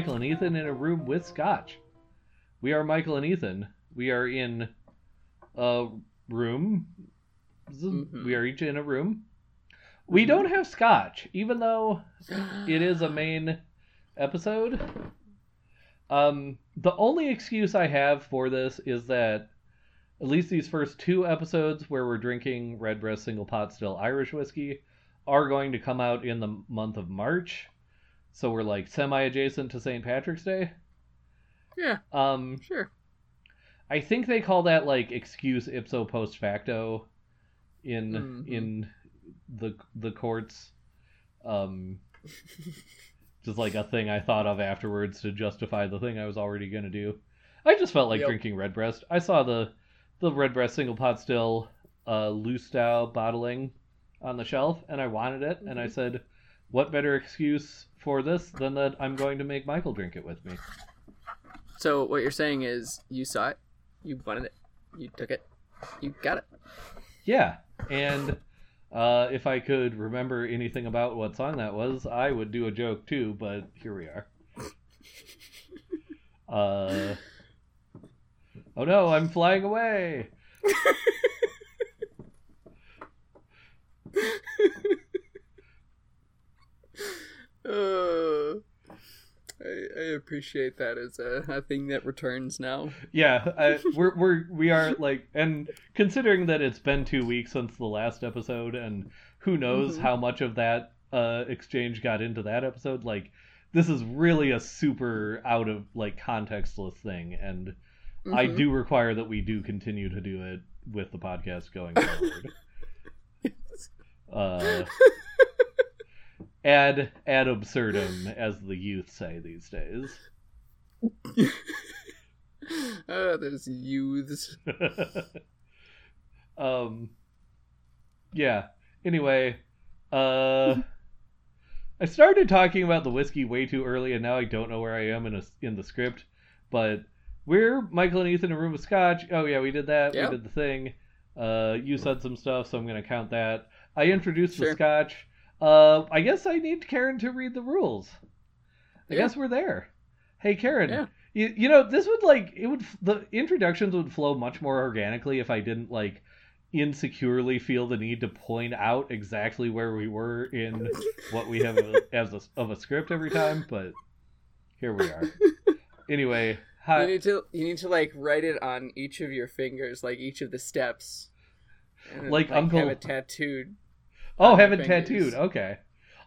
Michael and Ethan in a room with Scotch. We are Michael and Ethan. We are in a room. Mhm. We are each in a room. We don't have Scotch, even though it is a main episode. Um, the only excuse I have for this is that at least these first two episodes where we're drinking Redbreast Single Pot Still Irish whiskey are going to come out in the month of March. So we're like semi adjacent to St. Patrick's Day. Yeah, Um, sure. I think they call that like excuse ipso post facto in Mhm. in the the courts. Um, just like a thing I thought of afterwards to justify the thing I was already gonna do. I just felt like Yep. drinking Redbreast. I saw the the Redbreast single pot still uh, loose style bottling on the shelf, and I wanted it, and I Mhm. said, "What better excuse for this than that I'm going to make Michael drink it with me?" So what you're saying is you saw it, you wanted it, you took it, you got it. Yeah, and uh, if I could remember anything about what song that was, I would do a joke too. But here we are. Uh, oh no, I'm flying away. Uh, I, I appreciate that as a, a thing that returns now. Yeah, I, we're we're we are like, and considering that it's been two weeks since the last episode, and who knows Mhm. how much of that uh, exchange got into that episode, like this is really a super out of like contextless thing, and I Mhm. do require that we do continue to do it with the podcast going forward. uh, ad ad absurdum, as the youth say these days. Oh, those youths. um, yeah. Anyway, uh, I started talking about the whiskey way too early, and now I don't know where I am in a, in the script. But we're Michael and Ethan in a room with Scotch. Oh yeah, we did that. Yep. We did the thing. Uh, you said some stuff, so I'm gonna count that. I introduced the Scotch. Uh, I guess I need Karen to read the rules. I Yeah. guess we're there. Hey Karen, Yeah. you, you know this would like it would the introductions would flow much more organically if I didn't like insecurely feel the need to point out exactly where we were in what we have as a, of a script every time, but here we are. Anyway, You need to you need to like write it on each of your fingers, like each of the steps. And then, Like Uncle- have it tattooed. Oh, have it fingers. tattooed. Okay.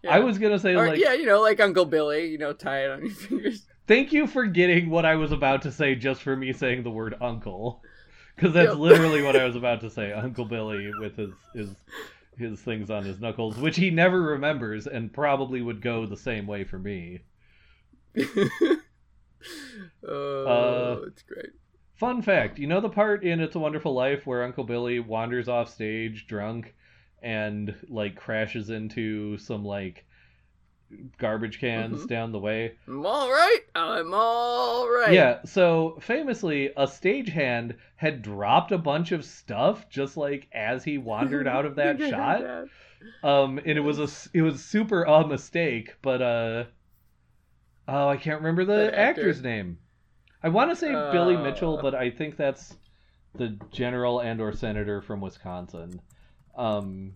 Yeah. I was gonna say Or, like yeah, you know, like Uncle Billy, you know, tie it on your fingers. thank you for getting what I was about to say just for me saying the word uncle. Because that's Yep. literally what I was about to say. Uncle Billy with his his his things on his knuckles, which he never remembers and probably would go the same way for me. oh, Uh, it's great. Fun fact, you know the part in It's a Wonderful Life where Uncle Billy wanders off stage drunk and like crashes into some like garbage cans Mhm. down the way? I'm all right. I'm all right. Yeah, so famously, a stagehand had dropped a bunch of stuff just like as he wandered out of that shot. Um, and it was a it was super a mistake, but uh, oh, I can't remember the, The actor. actor's name. I want to say Billy Uh. Mitchell, but I think that's the general and or senator from Wisconsin. Um,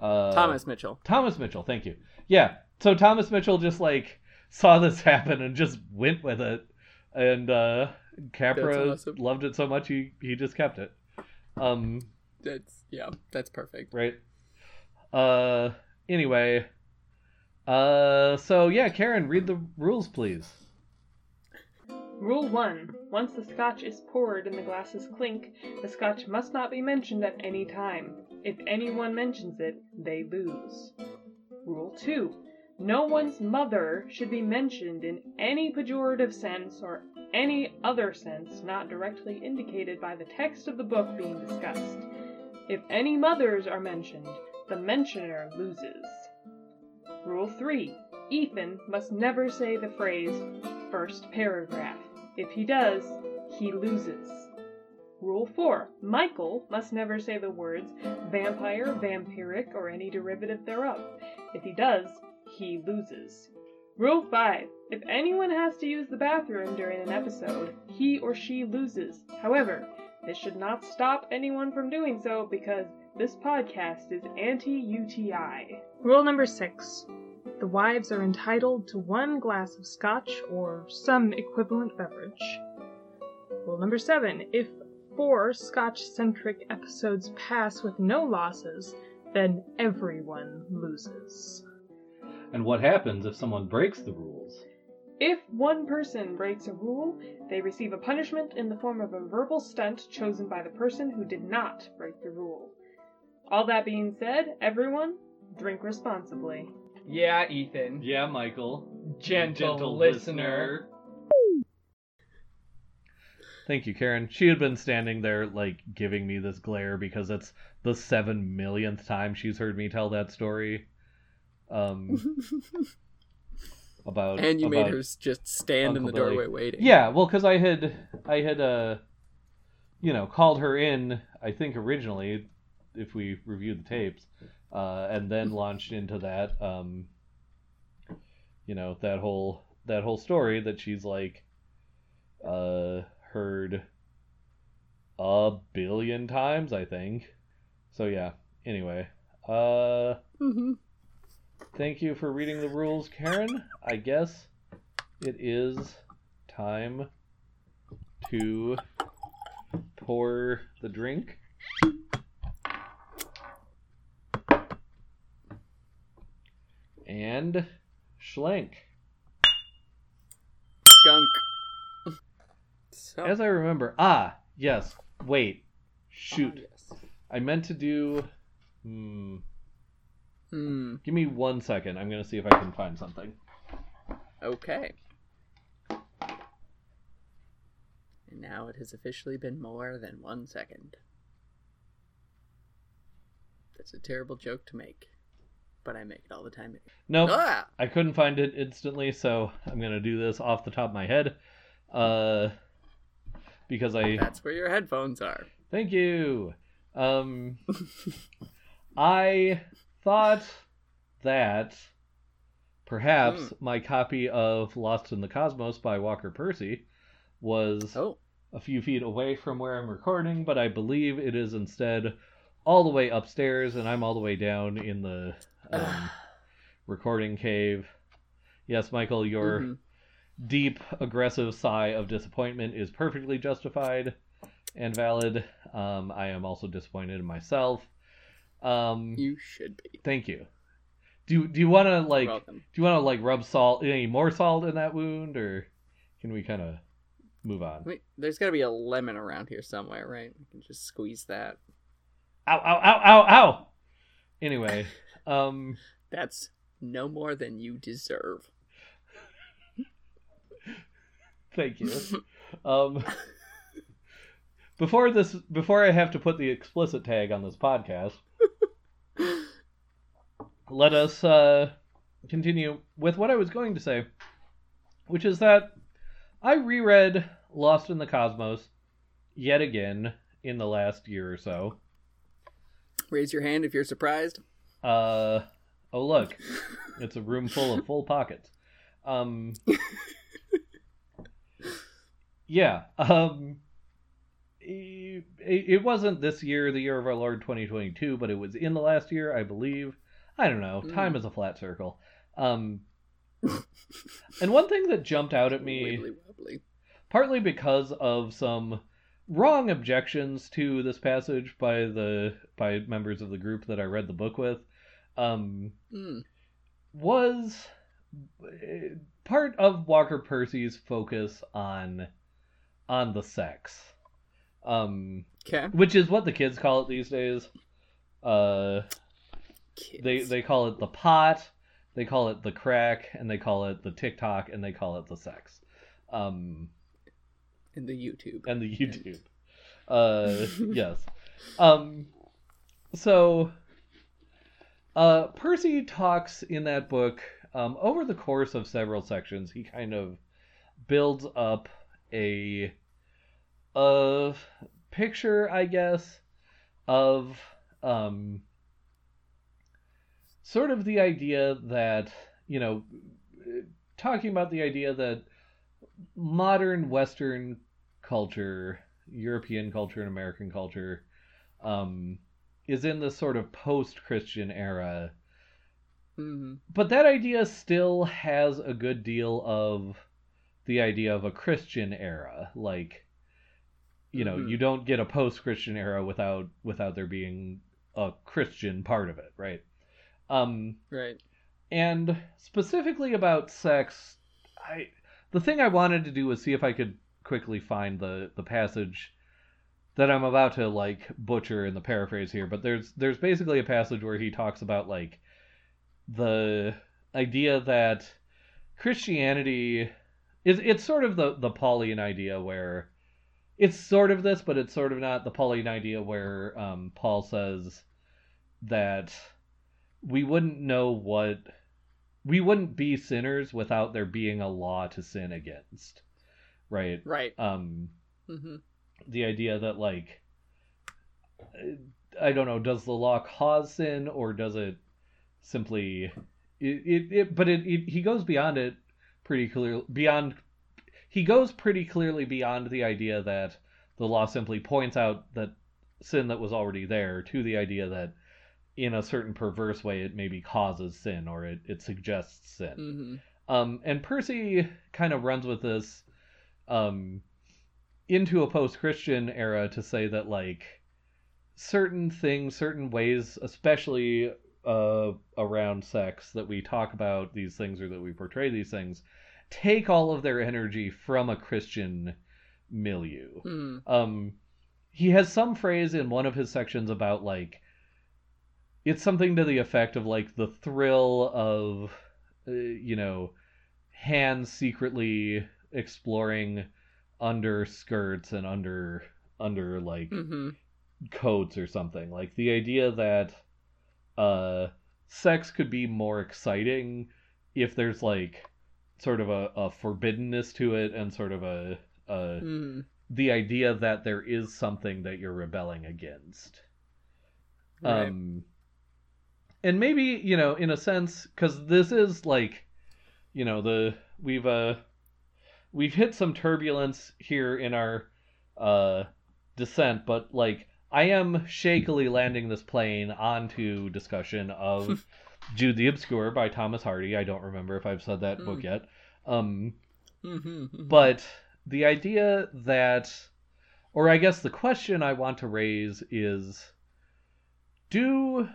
uh, Thomas Mitchell. Thomas Mitchell, thank you. Yeah, so Thomas Mitchell just like saw this happen and just went with it, and uh, Capra awesome. loved it so much he he just kept it. Um, That's yeah, that's perfect. right? Uh, anyway, uh, so yeah, Karen, read the rules, please. Rule 1. Once the scotch is poured and the glasses clink, the scotch must not be mentioned at any time. If anyone mentions it, they lose. Rule 2. No one's mother should be mentioned in any pejorative sense or any other sense not directly indicated by the text of the book being discussed. If any mothers are mentioned, the mentioner loses. Rule 3. Ethan must never say the phrase first paragraph. If he does, he loses. Rule 4. Michael must never say the words vampire, vampiric, or any derivative thereof. If he does, he loses. Rule 5. If anyone has to use the bathroom during an episode, he or she loses. However, this should not stop anyone from doing so because this podcast is anti UTI. Rule number 6. The wives are entitled to one glass of scotch or some equivalent beverage. Rule number 7. If four scotch centric episodes pass with no losses, then everyone loses. And what happens if someone breaks the rules? If one person breaks a rule, they receive a punishment in the form of a verbal stunt chosen by the person who did not break the rule. All that being said, everyone, drink responsibly. Yeah, Ethan. Yeah, Michael. Gentle, listener. Thank you, Karen. She had been standing there, like, giving me this glare because it's the seven millionth time she's heard me tell that story. Um, about and you made her just stand in the doorway Billy. waiting. Yeah, well, because I had I had uh, you know, called her in. I think originally, if we reviewed the tapes, uh, and then launched into that, um, you know, that whole that whole story that she's like, uh, heard a billion times. I think. So yeah. Anyway, uh, hmm thank you for reading the rules, Karen. I guess it is time to pour the drink. And schlenk. Skunk. So, As I remember, ah, yes. Wait, ah, shoot. yes. I meant to do. Hmm. Hmm. Give me one second. I'm gonna see if I can find something. Okay. And now it has officially been more than one second. That's a terrible joke to make, but I make it all the time. Nope. Ah! I couldn't find it instantly, so I'm gonna do this off the top of my head. Uh, because I That's where your headphones are. thank you. Um, I thought that perhaps Hmm. my copy of Lost in the Cosmos by Walker Percy was Oh, a few feet away from where I'm recording, but I believe it is instead all the way upstairs, and I'm all the way down in the um, recording cave. Yes, Michael, your mhm. deep, aggressive sigh of disappointment is perfectly justified and valid. Um, I am also disappointed in myself. Um, you should be. thank you. Do do you want to like do you want to like rub salt any more salt in that wound, or can we kind of move on? Wait, there's got to be a lemon around here somewhere, right? We can just squeeze that. Ow! Ow! Ow! Ow! Ow! Anyway, um, That's no more than you deserve. thank you. Um, before this, before I have to put the explicit tag on this podcast, let us uh, continue with what I was going to say, which is that I reread Lost in the Cosmos yet again in the last year or so. Raise your hand if you're surprised. Uh, oh look, it's a room full of full pockets. Um, yeah. Um, it, it wasn't this year, the year of our Lord 2022, but it was in the last year, I believe. I don't know. Time is a flat circle. Um, and one thing that jumped out at me Wibbly wobbly. partly because of some wrong objections to this passage by the by members of the group that I read the book with um Mm. was eh, part of Walker Percy's focus on on the sex um Okay. which is what the kids call it these days uh Kids. they they call it the pot they call it the crack and they call it the TikTok and they call it the sex um in the YouTube. and the YouTube. Uh, yes. Um, so, uh, Percy talks in that book um, over the course of several sections. He kind of builds up a a picture, I guess, of um, sort of the idea that you know talking about the idea that modern Western culture, European culture, and American culture, um, is in the sort of post-Christian era. hmm But that idea still has a good deal of the idea of a Christian era. Like, you know, Mhm. you don't get a post-Christian era without without there being a Christian part of it, right? Um, Right. and specifically about sex, I the thing I wanted to do was see if I could quickly find the the passage that I'm about to like butcher in the paraphrase here, but there's there's basically a passage where he talks about like the idea that Christianity is it's sort of the the Pauline idea where it's sort of this, but it's sort of not the Pauline idea where um, Paul says that we wouldn't know what we wouldn't be sinners without there being a law to sin against, right? Right. Um, hmm the idea that like I don't know, does the law cause sin or does it simply it it, it but it, it he goes beyond it pretty clear beyond he goes pretty clearly beyond the idea that the law simply points out that sin that was already there to the idea that in a certain perverse way it maybe causes sin or it, it suggests sin. hmm Um, and Percy kind of runs with this um, into a post Christian era to say that, like, certain things, certain ways, especially uh, around sex, that we talk about these things or that we portray these things, take all of their energy from a Christian milieu. hmm Um, he has some phrase in one of his sections about like it's something to the effect of like the thrill of uh, you know hands secretly exploring under skirts and under under like hmm coats or something like the idea that uh sex could be more exciting if there's like sort of a, a forbiddenness to it and sort of a, a hmm the idea that there is something that you're rebelling against. Right. Um, and maybe you know, in a sense, because this is like, you know, the we've uh we've hit some turbulence here in our uh descent, but like I am shakily landing this plane onto discussion of Jude the Obscure by Thomas Hardy. I don't remember if I've said that book Mm. yet. Um, hmm but the idea that, or I guess the question I want to raise is do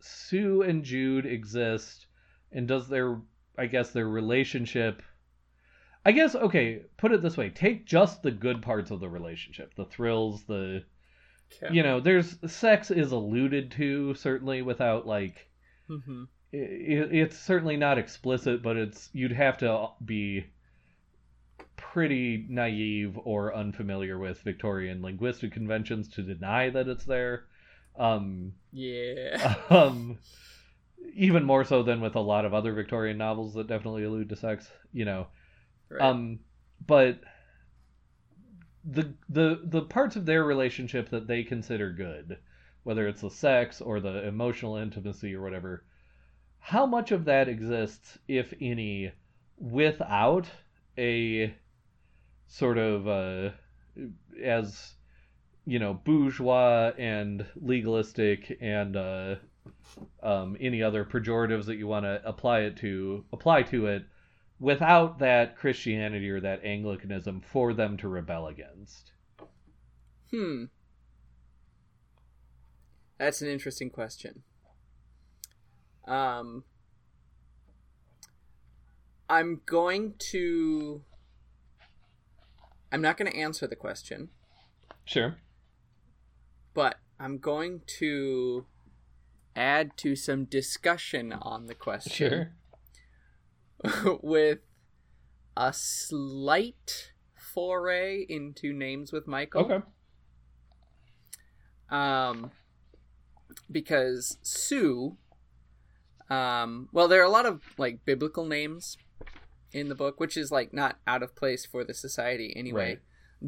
Sue and Jude exist? And does their, I guess, their relationship. I guess, okay, put it this way take just the good parts of the relationship, the thrills, the. Okay. You know, there's. Sex is alluded to, certainly, without, like hmm it, it's certainly not explicit, but it's you'd have to be pretty naive or unfamiliar with Victorian linguistic conventions to deny that it's there. Um, Yeah. um, even more so than with a lot of other Victorian novels that definitely allude to sex, you know. Right. Um, but the the the parts of their relationship that they consider good, whether it's the sex or the emotional intimacy or whatever, how much of that exists, if any, without a sort of uh, as you know bourgeois and legalistic and uh, um, any other pejoratives that you want to apply it to apply to it without that Christianity or that Anglicanism for them to rebel against. Hmm. That's an interesting question. Um, I'm going to. I'm not going to answer the question, Sure. but I'm going to add to some discussion on the question with a slight foray into names with Michael. Okay. um because sue um well there are a lot of like biblical names in the book which is like not out of place for the society anyway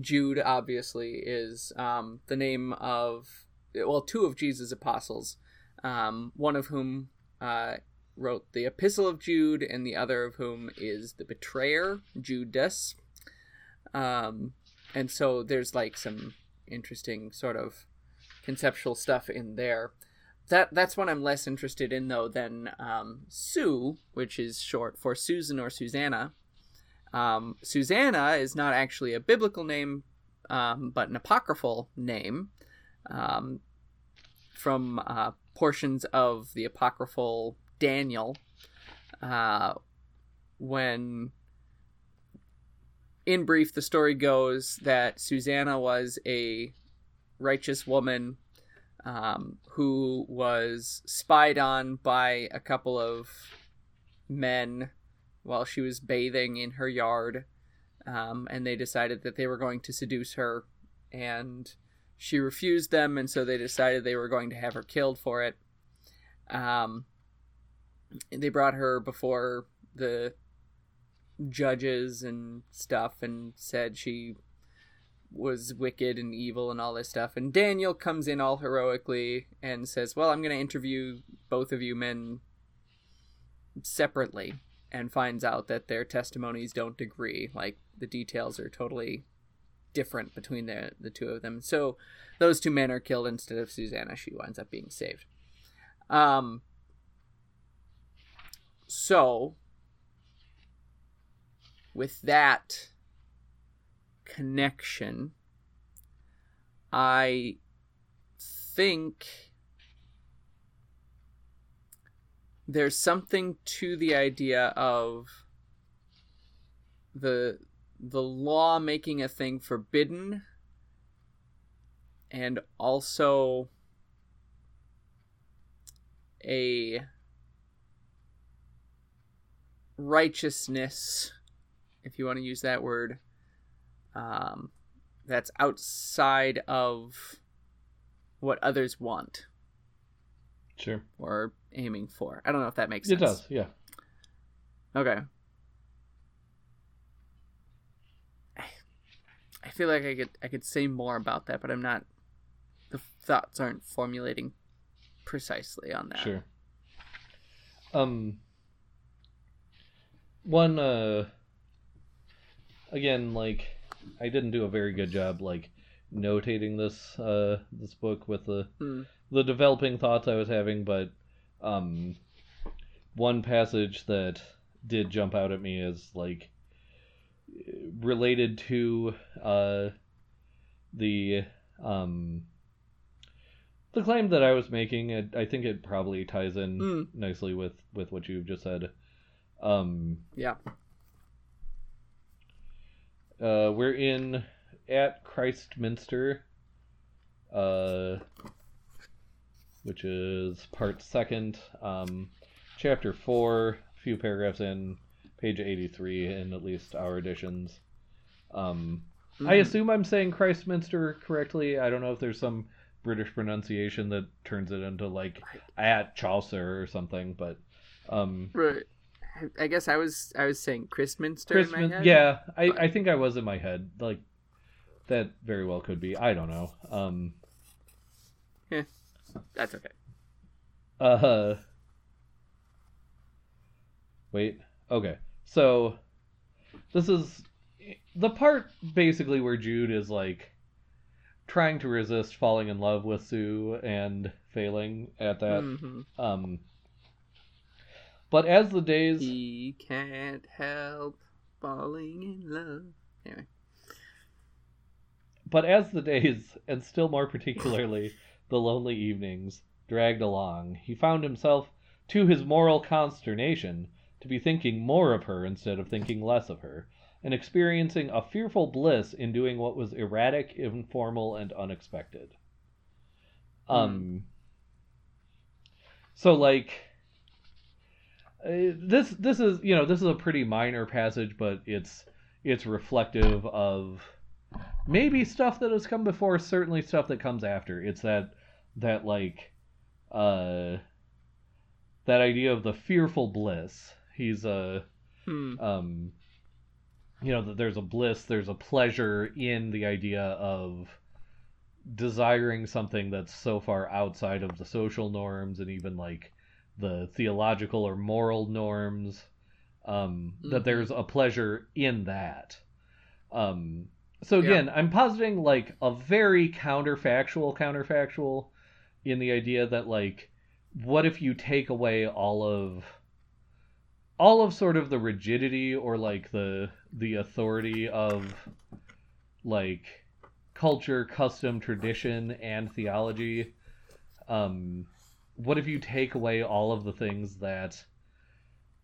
jude obviously is um the name of well two of jesus apostles um one of whom uh wrote the Epistle of Jude, and the other of whom is the betrayer, Judas. Um, and so there's like some interesting sort of conceptual stuff in there. That that's what I'm less interested in though than um, Sue, which is short for Susan or Susanna. Um, Susanna is not actually a biblical name, um, but an apocryphal name um, from uh, portions of the apocryphal Daniel. Uh, when, in brief, the story goes that Susanna was a righteous woman um, who was spied on by a couple of men while she was bathing in her yard. Um, and they decided that they were going to seduce her, and she refused them, and so they decided they were going to have her killed for it. Um, they brought her before the judges and stuff, and said she was wicked and evil and all this stuff. And Daniel comes in all heroically and says, "Well, I'm going to interview both of you men separately." and finds out that their testimonies don't agree. Like the details are totally different between the the two of them. So those two men are killed instead of Susanna. She winds up being saved. Um. So with that connection, I think there's something to the idea of the the law making a thing forbidden and also a righteousness if you want to use that word um, that's outside of what others want Sure. or aiming for. I don't know if that makes sense. It does, yeah. Okay. I feel like I could I could say more about that, but I'm not. The thoughts aren't formulating precisely on that. Sure. Um one uh again like I didn't do a very good job like notating this uh this book with the Hmm. the developing thoughts I was having, but um one passage that did jump out at me is like related to uh the um the claim that I was making. It, I think it probably ties in Hmm. nicely with with what you've just said. Um Yeah. uh, we're in at Christminster, uh, which is part second, um, chapter four, a few paragraphs in, page 83 in at least our editions. Um, I Mhm. assume I'm saying Christminster correctly. I don't know if there's some British pronunciation that turns it into like at Chaucer or something, but um, Right. I- I guess I was I was saying Christminster in my Christmas. head. Yeah, I, but- I think I was in my head. Like that very well could be. I don't know. Um. That's okay. Uh. Wait. Okay. So this is the part basically where Jude is like trying to resist falling in love with Sue and failing at that. Mhm. Um. But as the days He can't help falling in love. Anyway. But as the days, and still more particularly the lonely evenings, dragged along, he found himself, to his moral consternation, to be thinking more of her instead of thinking less of her, and experiencing a fearful bliss in doing what was erratic, informal, and unexpected. Um. So like. Uh, this this is you know this is a pretty minor passage but it's it's reflective of maybe stuff that has come before certainly stuff that comes after it's that that like uh that idea of the fearful bliss he's uh Hmm. um you know that there's a bliss there's a pleasure in the idea of desiring something that's so far outside of the social norms and even like the theological or moral norms um, that Mhm. there's a pleasure in that um, so Yeah. again i'm positing like a very counterfactual counterfactual in the idea that like what if you take away all of all of sort of the rigidity or like the the authority of like culture custom tradition and theology um what if you take away all of the things that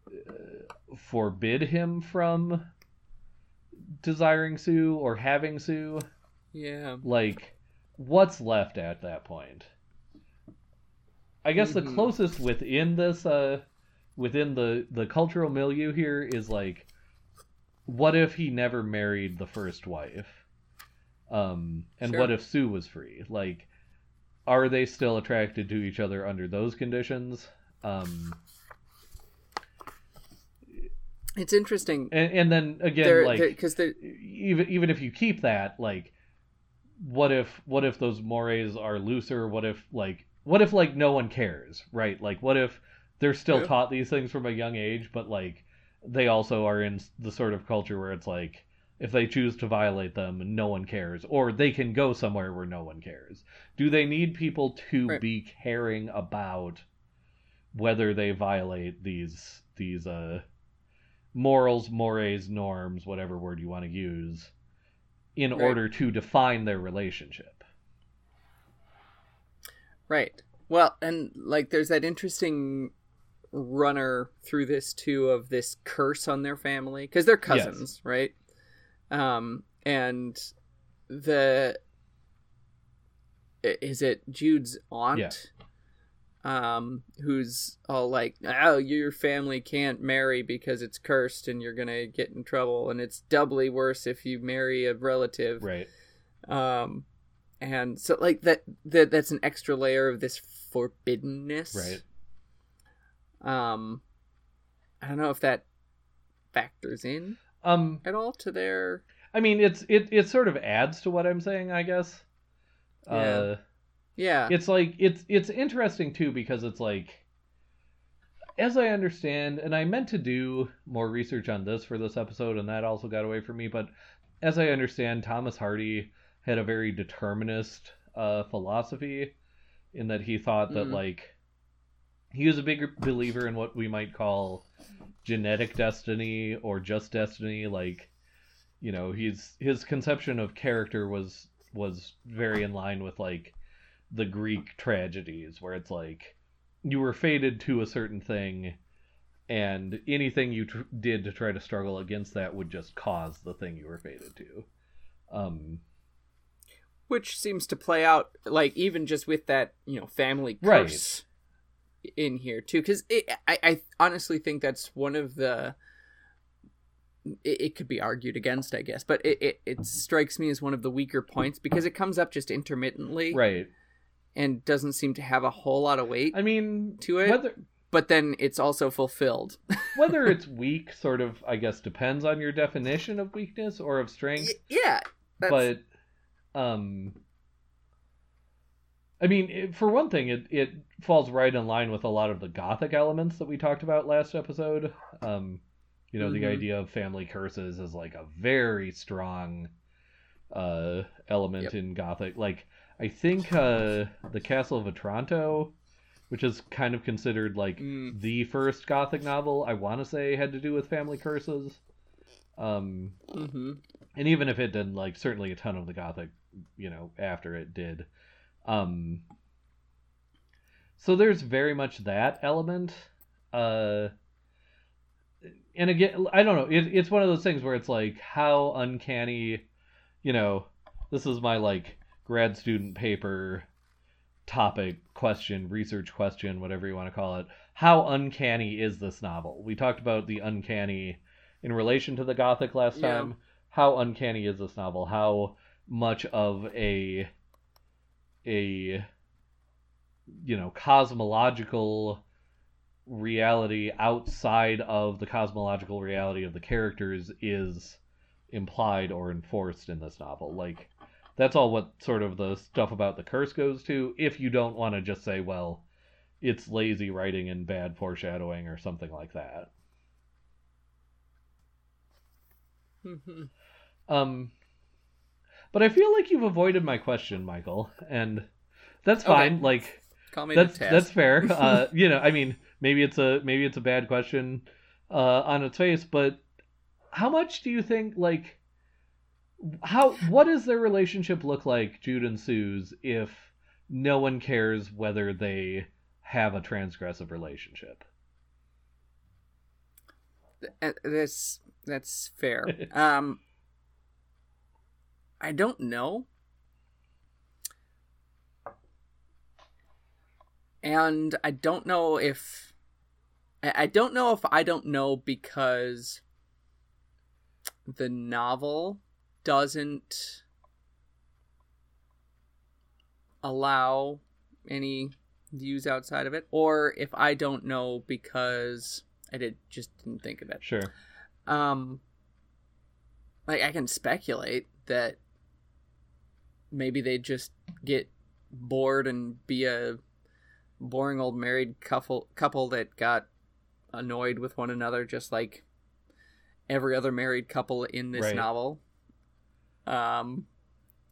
uh, forbid him from desiring sue or having sue Yeah. like what's left at that point i guess the Mhm. closest within this uh within the the cultural milieu here is like what if he never married the first wife um and Sure. what if sue was free like are they still attracted to each other under those conditions um It's interesting. and, and then again There, like because even even if you keep that like what if what if those mores are looser what if like what if like no one cares right like what if they're still True. taught these things from a young age but like they also are in the sort of culture where it's like if they choose to violate them no one cares or they can go somewhere where no one cares do they need people to Right. be caring about whether they violate these these uh morals, mores, norms, whatever word you want to use, in Right. order to define their relationship. Right. Well, and like there's that interesting runner through this too of this curse on their family because they're Yes. cousins, right? Um, and the is it Jude's aunt? Yeah. Um, who's all like, "Oh, your family can't marry because it's cursed, and you're gonna get in trouble, and it's doubly worse if you marry a relative." Right. um and so like that, that that's an extra layer of this forbiddenness Right. um i don't know if that factors in Um at all to their I mean it's it it sort of adds to what I'm saying, I guess. Uh yeah it's like it's it's interesting too because it's like as I understand, and I meant to do more research on this for this episode, and that also got away from me. But as I understand, Thomas Hardy had a very determinist uh, philosophy in that he thought that Mm. like he was a big believer in what we might call genetic destiny or just destiny. Like, you know, he's his conception of character was was very in line with like the Greek tragedies, where it's like you were fated to a certain thing, and anything you tr- did to try to struggle against that would just cause the thing you were fated to. Um, which seems to play out like even just with that you know family Right. curse in here too because I, I honestly think that's one of the it, it could be argued against i guess but it, it, it strikes me as one of the weaker points because it comes up just intermittently right. and doesn't seem to have a whole lot of weight I mean, To it? whether but then it's also fulfilled whether it's weak, sort of, I guess, depends on your definition of weakness or of strength. Y- yeah that's, but um i mean it, for one thing it it falls right in line with a lot of the gothic elements that we talked about last episode um you know the Mhm. idea of family curses is like a very strong uh element Yep. in gothic like i think uh the castle of otranto which is kind of considered like Mm. the first gothic novel i want to say had to do with family curses um hmm and even if it didn't like certainly a ton of the gothic you know after it did um so there's very much that element uh and again i don't know it, it's one of those things where it's like how uncanny you know this is my like grad student paper topic question research question whatever you want to call it. How uncanny is this novel? We talked about the uncanny in relation to the gothic last Yeah. time. How uncanny is this novel? How much of a a you know cosmological reality outside of the cosmological reality of the characters is implied or enforced in this novel like that's all what sort of the stuff about the curse goes to if you don't want to just say well it's lazy writing and bad foreshadowing or something like that. Mhm. Um, but I feel like you've avoided my question, Michael, and that's Okay. fine. Like Call me that's that's fair. Uh, you know, I mean, maybe it's a maybe it's a bad question uh, on its face, but how much do you think like how what does their relationship look like, Jude and Sue's, if no one cares whether they have a transgressive relationship? Uh, That's that's fair. um, I don't know, and I don't know if I don't know if I don't know because the novel doesn't allow any views outside of it, or if I don't know because I did just didn't think of it. Sure. Um, like I can speculate that maybe they just get bored and be a boring old married couple couple that got annoyed with one another, just like every other married couple in this Right. novel. Um,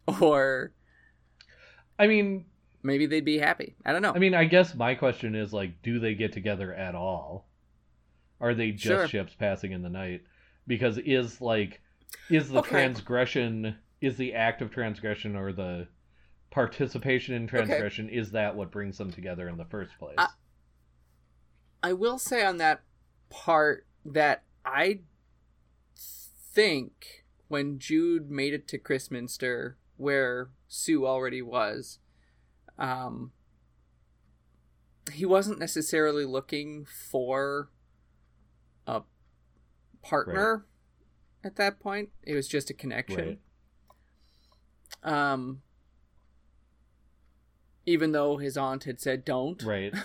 or I mean, maybe they'd be happy. I don't know. I mean, I guess my question is like, do they get together at all? Are they just Sure. ships passing in the night? Because is like, is the Okay. transgression, is the act of transgression or the participation in transgression, is that what brings them together in the first place? I- I will say on that part that I think when Jude made it to Christminster, where Sue already was, um, he wasn't necessarily looking for a partner at that point. It was just a connection. Um, even though his aunt had said don't. right.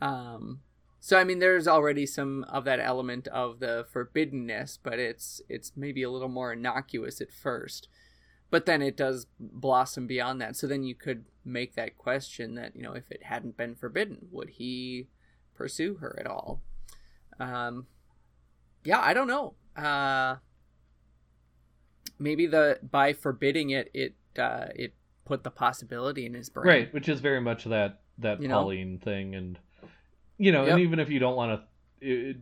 Um, so I mean, there's already some of that element of the forbiddenness, but it's it's maybe a little more innocuous at first, but then it does blossom beyond that. So then you could make that question that you know, if it hadn't been forbidden, would he pursue her at all? Um, yeah, I don't know. Uh, maybe the by forbidding it, it uh, it put the possibility in his brain. Right, which is very much that that You know? Pauline thing, and you know, Yep. and even if you don't want to,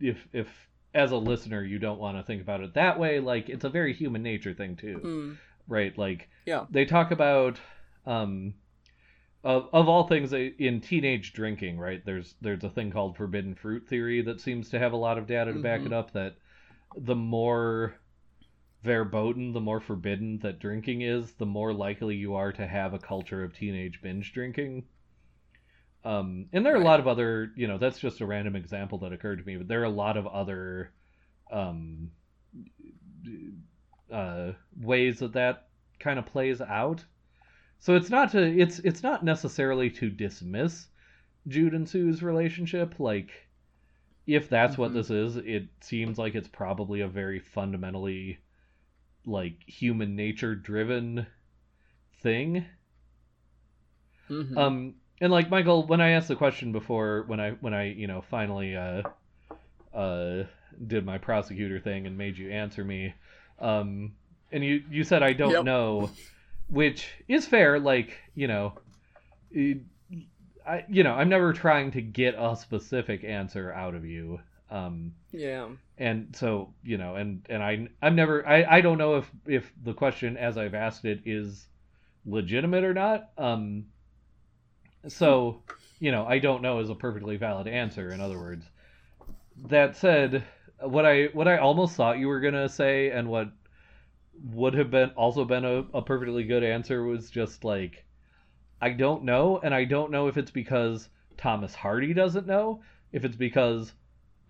if if as a listener you don't want to think about it that way, like it's a very human nature thing too, Mm, right? Like yeah. they talk about um of, of all things in teenage drinking right there's there's a thing called forbidden fruit theory that seems to have a lot of data to back Mhm. it up that the more verboten the more forbidden that drinking is the more likely you are to have a culture of teenage binge drinking um and there are a lot of other you know that's just a random example that occurred to me but there are a lot of other um uh ways that that kind of plays out so it's not to it's it's not necessarily to dismiss Jude and Sue's relationship. Like if that's what Mhm. this is, it seems like it's probably a very fundamentally like human nature driven thing. Mhm. Um and like Michael, when I asked the question before when I when I, you know, finally uh uh did my prosecutor thing and made you answer me, um and you you said I don't Yep. know which is fair like you know I, you know i'm never trying to get a specific answer out of you um yeah. and so you know and and i i'm never i i don't know if if the question as i've asked it is legitimate or not um so you know i don't know is a perfectly valid answer in other words that said what i what i almost thought you were gonna say and what would have been also been a, a perfectly good answer was just like I don't know, and I don't know if it's because Thomas Hardy doesn't know, if it's because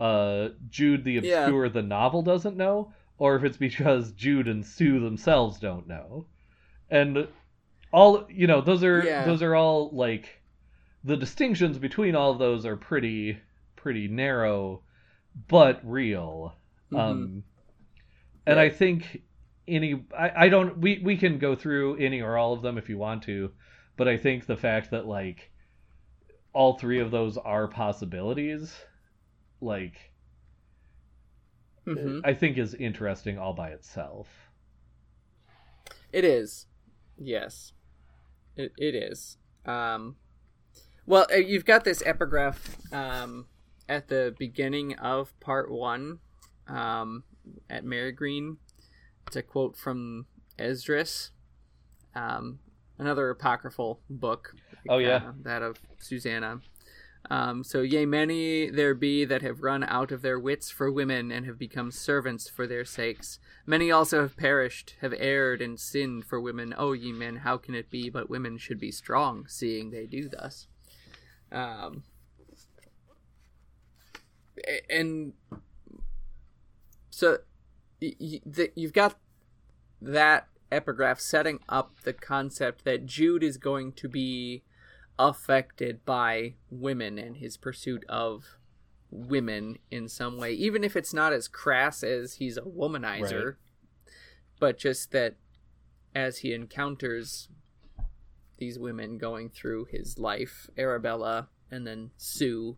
uh, Jude the Yeah. Obscure the novel doesn't know, or if it's because Jude and Sue themselves don't know. And all you know, those are Yeah. those are all like the distinctions between all of those are pretty pretty narrow, but real. Mhm. Um, and Right. I think any I, I don't we we can go through any or all of them if you want to, but I think the fact that like all three of those are possibilities, like Mhm. I think is interesting all by itself. It is. Yes. It, it is. Um, well, uh, you've got this epigraph um, at the beginning of part one um, at Marygreen. It's a quote from Esdras, um, another apocryphal book. Oh, yeah. uh, that of Susanna. Um, so, yea, many there be that have run out of their wits for women and have become servants for their sakes. Many also have perished, have erred and sinned for women. O ye men, how can it be but women should be strong, seeing they do thus? Um, and so you've got that epigraph setting up the concept that Jude is going to be affected by women and his pursuit of women in some way, even if it's not as crass as he's a womanizer, Right. but just that as he encounters these women going through his life, Arabella and then Sue,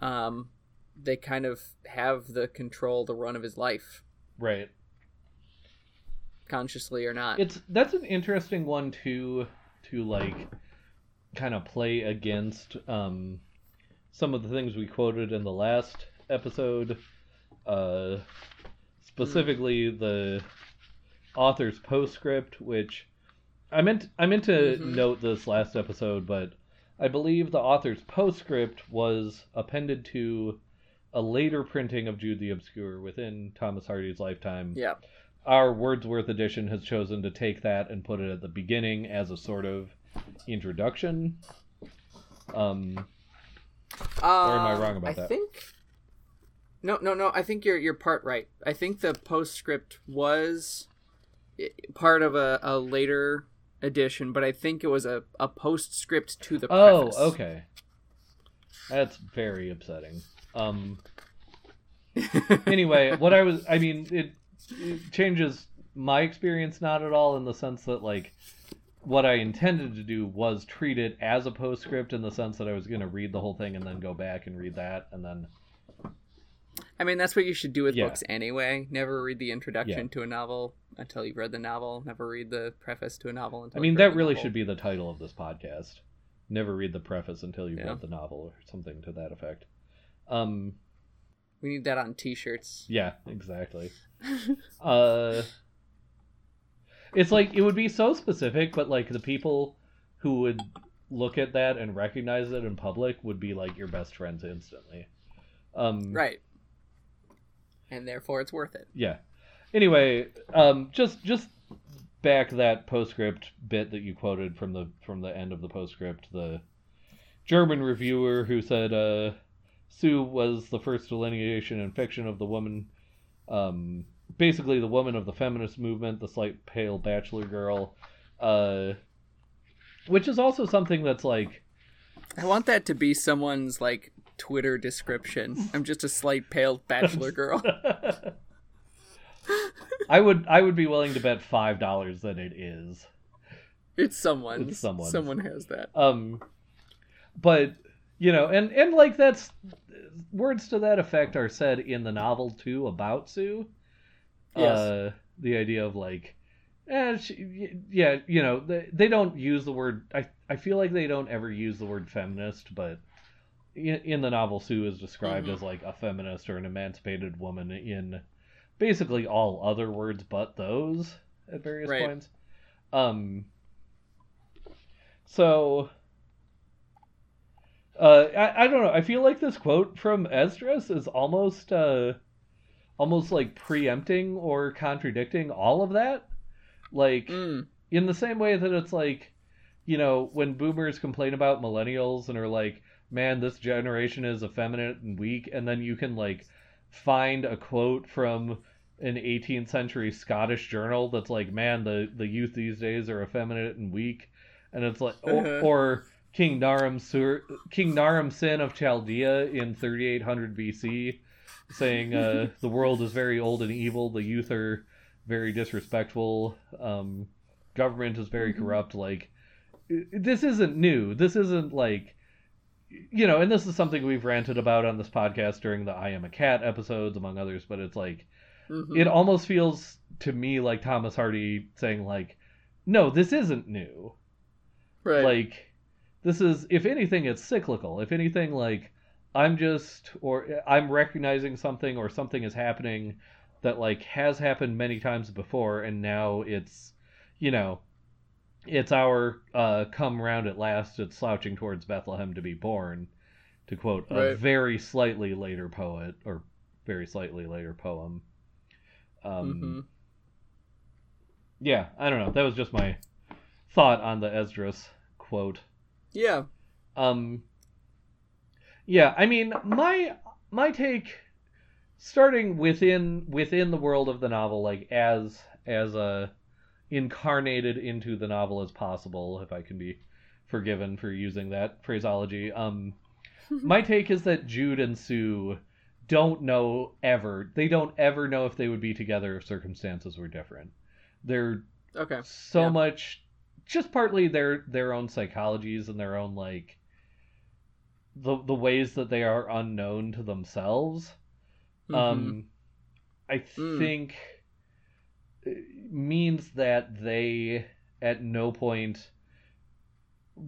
um, they kind of have the control, the run of his life, Right. consciously or not. It's that's an interesting one to to like kind of play against um some of the things we quoted in the last episode uh specifically the author's postscript which I meant I meant to Mhm. note this last episode but I believe the author's postscript was appended to a later printing of Jude the Obscure within Thomas Hardy's lifetime yeah. our Wordsworth edition has chosen to take that and put it at the beginning as a sort of introduction. Um, uh, Or am I wrong about I that? think. No, no, no. I think you're you're part right. I think the postscript was part of a, a later edition, but I think it was a, a postscript to the oh, preface. okay. That's very upsetting. Um, anyway, what I was, I mean, it, it changes my experience not at all in the sense that, like, what I intended to do was treat it as a postscript in the sense that I was going to read the whole thing and then go back and read that and then I mean, that's what you should do with Yeah. books anyway. Never read the introduction Yeah. to a novel until you've read the novel. Never read the preface to a novel until I mean, that really novel. should be the title of this podcast. Never read the preface until you've Yeah. read the novel, or something to that effect. Um, We need that on T-shirts. yeah, exactly. uh, it's like it would be so specific, but like the people who would look at that and recognize it in public would be like your best friends instantly. Um, Right. And therefore, it's worth it. Yeah. Anyway, um, just just back that postscript bit that you quoted from the from the end of the postscript. The German reviewer who said uh, Sue was the first delineation in fiction of the woman, um, basically the woman of the feminist movement, the slight pale bachelor girl, uh, which is also something that's like I want that to be someone's like Twitter description. I'm just a slight pale bachelor girl. I would I would be willing to bet five dollars that it is. It's someone. It's someone's. Someone has that. um but you know and and like that's words to that effect are said in the novel too about sue Yes. uh the idea of like eh, she, yeah you know they, they don't use the word i i feel like they don't ever use the word feminist but in, in the novel sue is described Mhm. as like a feminist or an emancipated woman in basically all other words but those at various Right. points um so uh, I, I don't know. I feel like this quote from Esdras is almost uh, almost like preempting or contradicting all of that. Like Mm. in the same way that it's like, you know, when boomers complain about millennials and are like, "Man, this generation is effeminate and weak," and then you can like find a quote from an 18th century Scottish journal that's like, "Man, the the youth these days are effeminate and weak," and it's like, or, Uh-huh. or King Naram Sur- King Naram Sin of Chaldea in 3800 BC, saying uh, the world is very old and evil, the youth are very disrespectful, um, government is very Mhm. corrupt. Like this isn't new. This isn't like you know, and this is something we've ranted about on this podcast during the I Am a Cat episodes, among others, but it's like, Mhm. it almost feels to me like Thomas Hardy saying, like, no, this isn't new. right. Like, this is, if anything, it's cyclical. If anything, like, I'm just, or I'm recognizing something or something is happening that, like, has happened many times before, and now it's, you know, it's our uh, come round at last, it's slouching towards Bethlehem to be born, to quote a very slightly later poet, or very slightly later poem. Um, Mhm. Yeah, I don't know. That was just my thought on the Esdras quote. Yeah. Um Yeah, I mean my my take starting within within the world of the novel like as as uh incarnated into the novel as possible if I can be forgiven for using that phraseology. Um my take is that Jude and Sue don't know ever. They don't ever know if they would be together if circumstances were different. They're Okay. so Yeah. much just partly their their own psychologies and their own like the the ways that they are unknown to themselves Mhm. um i Mm. think uh, means that they at no point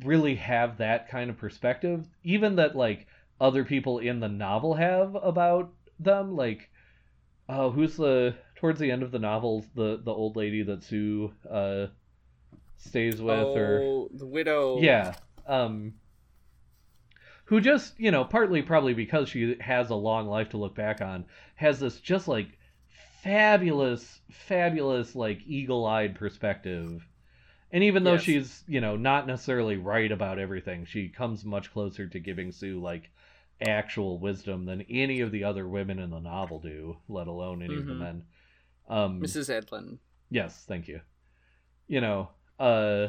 really have that kind of perspective even that like other people in the novel have about them like oh who's the towards the end of the novel the the old lady that sue uh stays with or oh, the widow. yeah um who just you know partly probably because she has a long life to look back on has this just like fabulous fabulous like eagle-eyed perspective and even though Yes. she's you know not necessarily right about everything she comes much closer to giving sue like actual wisdom than any of the other women in the novel do let alone any of the Mhm. men um Mrs. Edlin. Yes, thank you. You know, uh,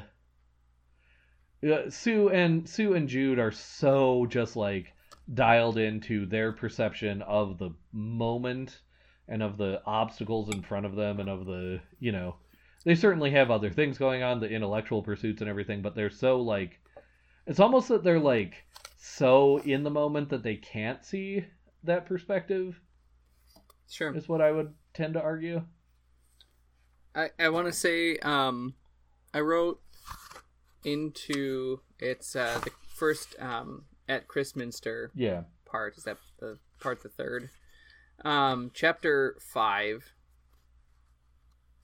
uh, Sue and Sue and Jude are so just like dialed into their perception of the moment and of the obstacles in front of them and of the you know they certainly have other things going on the intellectual pursuits and everything but they're so like it's almost that they're like so in the moment that they can't see that perspective Sure. is what i would tend to argue I, I want to say um, I wrote into it's uh, the first um, at Christminster yeah part. Is that the part the third? Um, chapter five.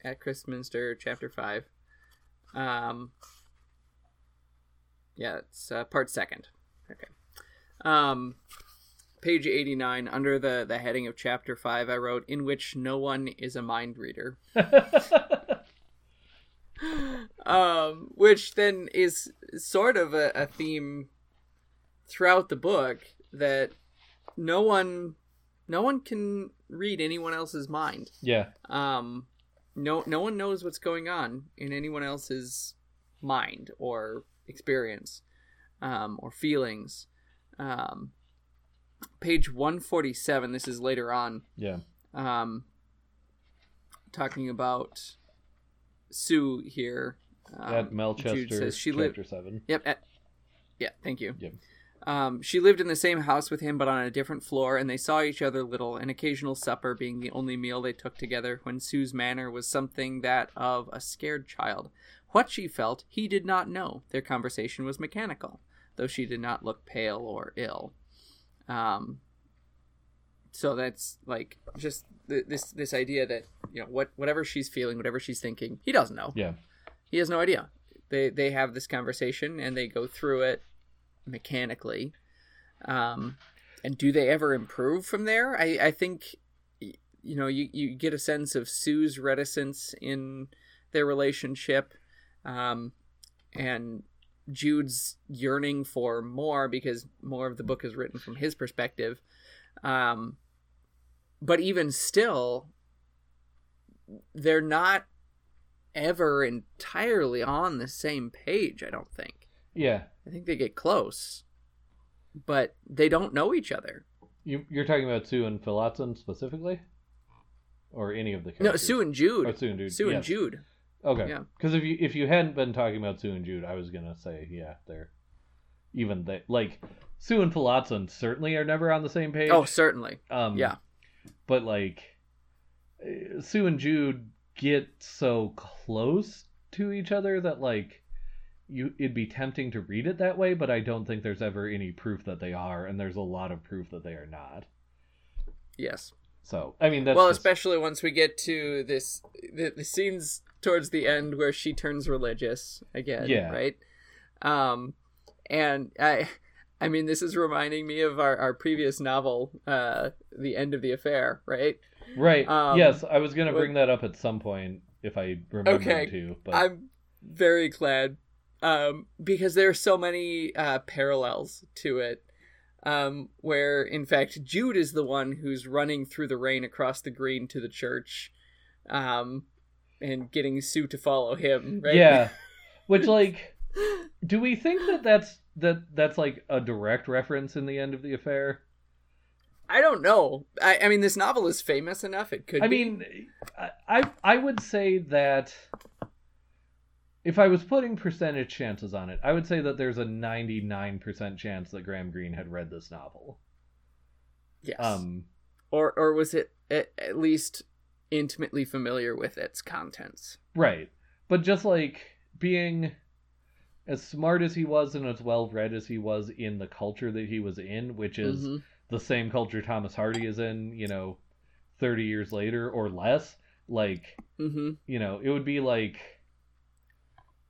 At Christminster, chapter five. Um. Yeah, it's uh, part second. Okay. Um, page eighty nine under the the heading of chapter five, I wrote in which no one is a mind reader. um, which then is sort of a, a theme throughout the book that no one no one can read anyone else's mind. Yeah. Um no no one knows what's going on in anyone else's mind or experience um or feelings. Um page 147 this is later on. Yeah. Um, talking about Sue here. Um, at Melchester, she chapter lived. seven. Yep. At, yeah. Thank you. Yep. Um, she lived in the same house with him, but on a different floor, and they saw each other little. An occasional supper being the only meal they took together. When Sue's manner was something that of a scared child. What she felt, he did not know. Their conversation was mechanical, though she did not look pale or ill. Um, so that's like just th- this this idea that you know what whatever she's feeling, whatever she's thinking, he doesn't know. Yeah, He has no idea. They they have this conversation and they go through it mechanically. Um, and do they ever improve from there? I I think you know you you get a sense of Sue's reticence in their relationship, um, and Jude's yearning for more because more of the book is written from his perspective. Um, but even still, they're not ever entirely on the same page, I don't think. yeah. I think they get close, but they don't know each other. You, you're talking about Sue and Phillotson specifically, or any of the characters? No. Sue and Jude. Oh, Sue and Jude. Sue and. Jude. Okay. Yeah. Because if you if you hadn't been talking about Sue and Jude, I was gonna say yeah, they're even they like Sue and Phillotson certainly are never on the same page. Oh, certainly. um, yeah. But like Sue and Jude get so close to each other that like you it'd be tempting to read it that way, but I don't think there's ever any proof that they are, and there's a lot of proof that they are not. Yes. So I mean that's well, just- especially once we get to this the, the scenes towards the end where she turns religious again, Yeah. right? Um and I I mean this is reminding me of our, our previous novel, uh The End of the Affair, right? right. um, yes, I was gonna bring that up at some point if I remember Okay. to, but I'm very glad um, because there are so many uh, parallels to it. Um, where in fact Jude is the one who's running through the rain across the green to the church, um, and getting Sue to follow him. Right? yeah. Which like do we think that that's that that's like a direct reference in the end of the affair? I don't know. I, I mean, this novel is famous enough; it could. I be. mean, I I I would say that if I was putting percentage chances on it, I would say that there's a 99% chance that Graham Greene had read this novel. yes. Um or or was it at, at least intimately familiar with its contents? right. But just like being as smart as he was and as well read as he was in the culture that he was in, which is Mhm. the same culture Thomas Hardy is in, you know, 30 years later or less, like Mhm. you know, it would be like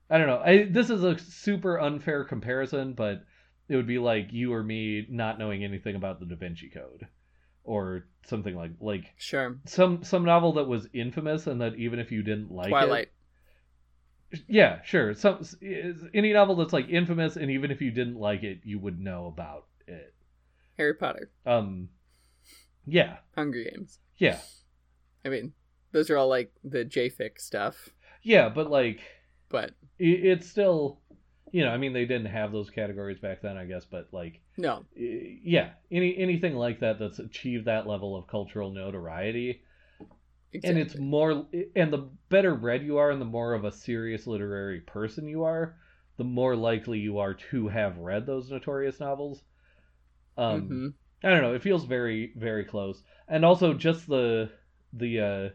I don't know. I this is a super unfair comparison, but it would be like you or me not knowing anything about the Da Vinci Code or something like like Sure. some some novel that was infamous and that even if you didn't like Twilight. it yeah sure some any novel that's like infamous and even if you didn't like it you would know about it Harry Potter. um yeah Hunger Games. yeah I mean, those are all like the JFIC stuff, yeah but like but it's still you know i mean they didn't have those categories back then i guess but like no. yeah any anything like that that's achieved that level of cultural notoriety Exactly. and it's more and the better read you are and the more of a serious literary person you are the more likely you are to have read those notorious novels um Mhm. i don't know it feels very very close and also just the the uh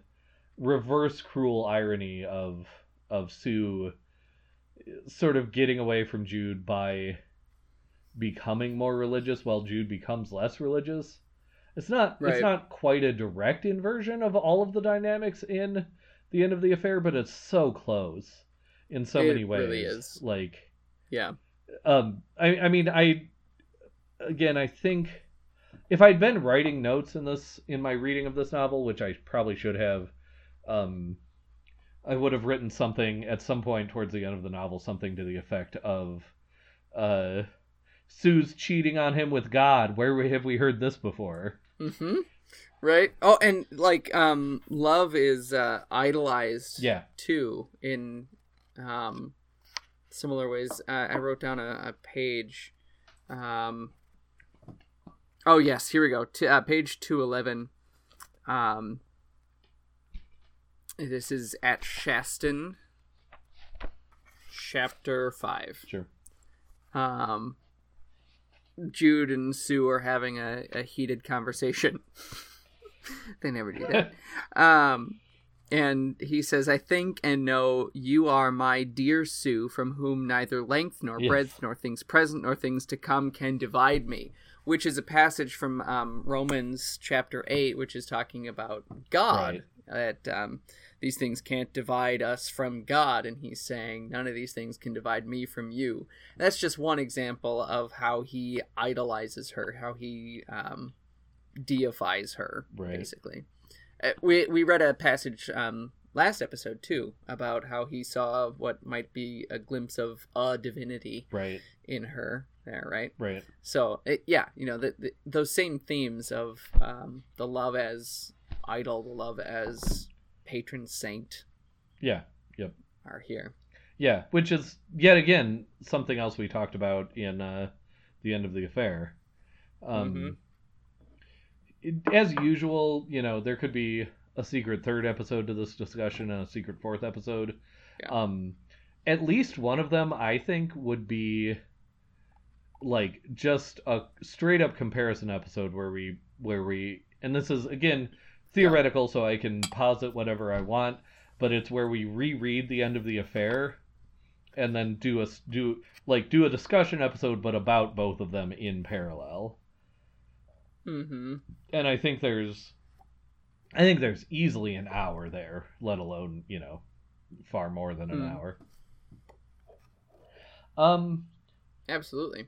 reverse cruel irony of of sue sort of getting away from jude by becoming more religious while jude becomes less religious it's not Right. it's not quite a direct inversion of all of the dynamics in the end of the affair but it's so close in so It many ways really is. like Yeah. um I, I mean i again i think if i'd been writing notes in this in my reading of this novel which i probably should have um i would have written something at some point towards the end of the novel something to the effect of uh sue's cheating on him with god where have we heard this before Mm-hmm. Right. Oh, and like, um, love is uh, idolized. yeah Too in um, similar ways. Uh, I wrote down a, a page. Um. Oh yes, here we go. T- uh, page two eleven. Um. This is at Shaston. Chapter five. sure um, Jude and Sue are having a, a heated conversation. they never do that. um, and he says, I think and know you are my dear Sue, from whom neither length nor Yes. breadth nor things present nor things to come can divide me. Which is a passage from um, Romans chapter 8, which is talking about God. That um, these things can't divide us from God. And he's saying, none of these things can divide me from you. That's just one example of how he idolizes her, how he um, deifies her, Right. basically. Uh, we we read a passage um, last episode too about how he saw what might be a glimpse of a divinity right in her there, right? right So it, yeah, you know, the, the, those same themes of um, the love as idol, the love as patron saint yeah yep are here. Yeah, which is yet again something else we talked about in uh, the end of the affair. Um, Mhm. it- as usual, you know, there could be a secret third episode to this discussion and a secret fourth episode. Yeah. Um, at least one of them, I think, would be like just a straight up comparison episode where we where we and this is again theoretical so I can posit whatever I want, but it's where we reread the end of the affair and then do a do like do a discussion episode but about both of them in parallel. Mm-hmm. And I think there's I think there's easily an hour there, let alone, you know, far more than an Mm. hour. Um Absolutely.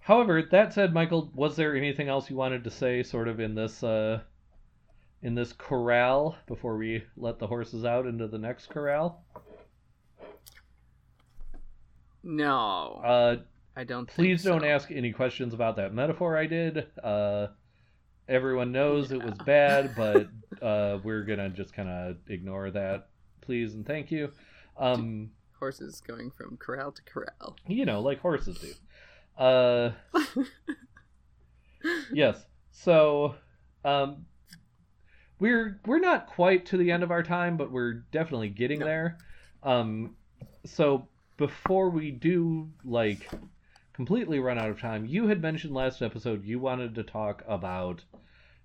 However, that said, Michael, was there anything else you wanted to say, sort of in this uh, in this corral before we let the horses out into the next corral? No, Uh, I don't. please don't ask any questions about that metaphor I did. Uh, everyone knows it was bad, but uh, we're gonna just kind of ignore that, please and thank you. Um, horses going from corral to corral. you know, like horses do. Uh, yes. So, um, we're we're not quite to the end of our time, but we're definitely getting No. there. Um, so before we do like completely run out of time, you had mentioned last episode you wanted to talk about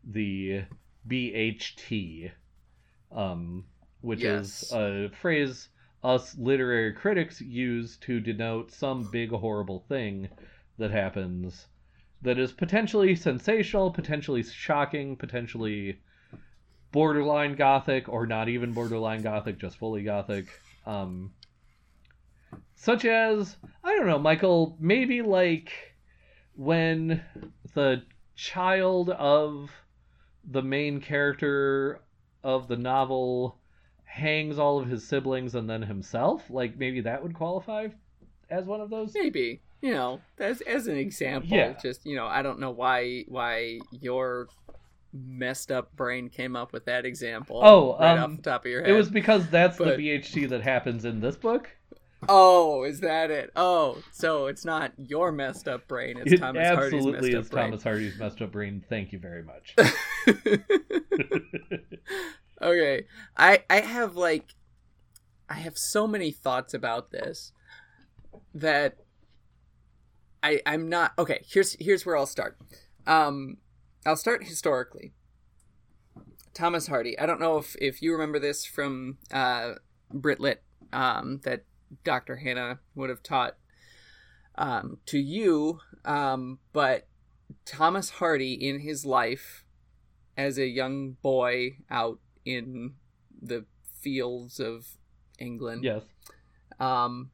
the BHT, um, which Yes. is a phrase us literary critics use to denote some big horrible thing that happens that is potentially sensational, potentially shocking, potentially borderline gothic, or not even borderline gothic, just fully gothic. Um, such as, I don't know, Michael, maybe like when the child of the main character of the novel hangs all of his siblings and then himself. Like maybe that would qualify as one of those. Maybe you know, as as an example, Yeah. just you know, I don't know why why your messed up brain came up with that example. Oh, right um, off the top of your head. It was because that's But- the BHT that happens in this book. Oh, is that it? Oh, so it's not your messed up brain. It's It Thomas Hardy's messed is up brain. Thomas Hardy's messed up brain. Thank you very much. okay, I I have like I have so many thoughts about this that I I'm not okay. Here's here's where I'll start. Um, I'll start historically. Thomas Hardy. I don't know if if you remember this from uh, Britlit um, that Dr. Hannah would have taught um, to you, um, but Thomas Hardy in his life as a young boy out in the fields of England yes. um,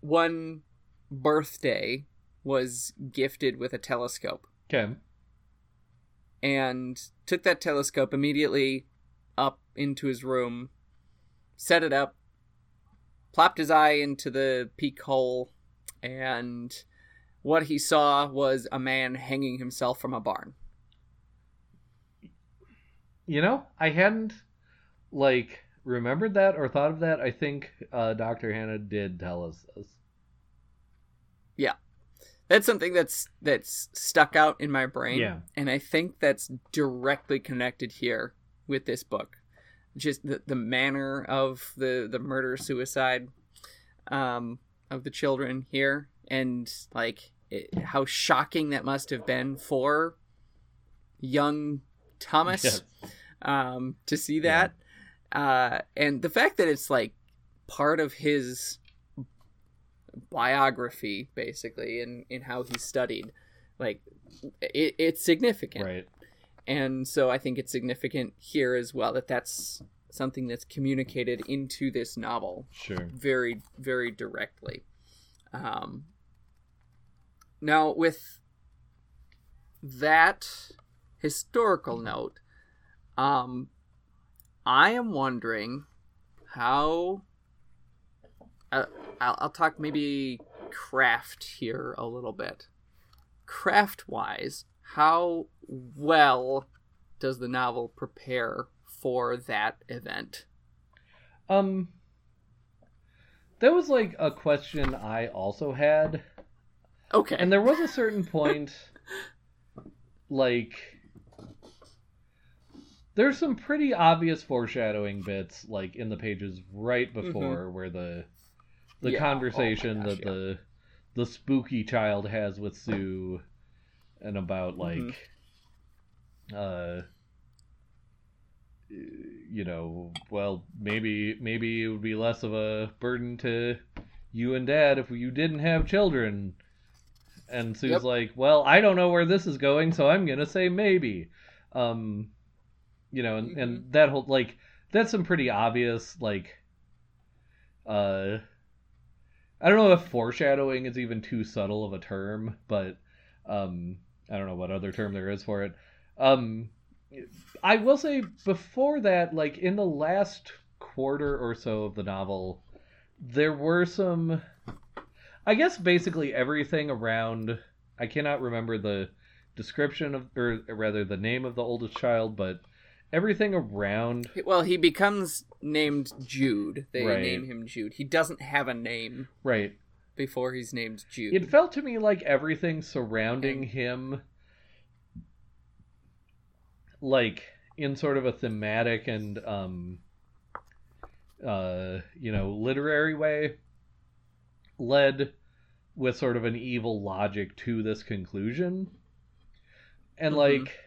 one birthday was gifted with a telescope Okay. And took that telescope immediately up into his room, set it up, plopped his eye into the peak hole, and what he saw was a man hanging himself from a barn. You know, I hadn't like remembered that or thought of that. I think uh, Dr. Hannah did tell us this. That's something that's that's stuck out in my brain. Yeah. And I think that's directly connected here with this book. Just the, the manner of the, the murder suicide um, of the children here and like it, how shocking that must have been for young Thomas Yes. um, to see that. Uh, and the fact that it's like part of his biography, basically, in, in how he studied, like it, it's significant. Right. And so I think it's significant here as well that that's something that's communicated into this novel Sure. very, very directly. Um, now, with that historical note, um, I am wondering how. I'll, I'll talk maybe craft here a little bit. Craft wise, how well does the novel prepare for that event? Um, that was like a question I also had, Okay. and there was a certain point, like, there's some pretty obvious foreshadowing bits, like in the pages right before, where the the Yeah. Oh conversation gosh, that yeah. the the spooky child has with Sue, and about like, Mhm. uh, you know, well, maybe maybe it would be less of a burden to you and Dad if you didn't have children. And Sue's Yep. like, well, I don't know where this is going, so I'm gonna say maybe. Um, you know, and, and that whole like that's some pretty obvious like, uh, I don't know if foreshadowing is even too subtle of a term, but um, I don't know what other term there is for it. Um, I will say before that, like in the last quarter or so of the novel, there were some. I guess basically everything around. I cannot remember the description of, or rather the name of the oldest child, but everything around. Well, he becomes named Jude. They Right. name him Jude. He doesn't have a name Right. before he's named Jude. It felt to me like everything surrounding him, like in sort of a thematic and um, uh, you know, literary way, led with sort of an evil logic to this conclusion. And Mhm. like,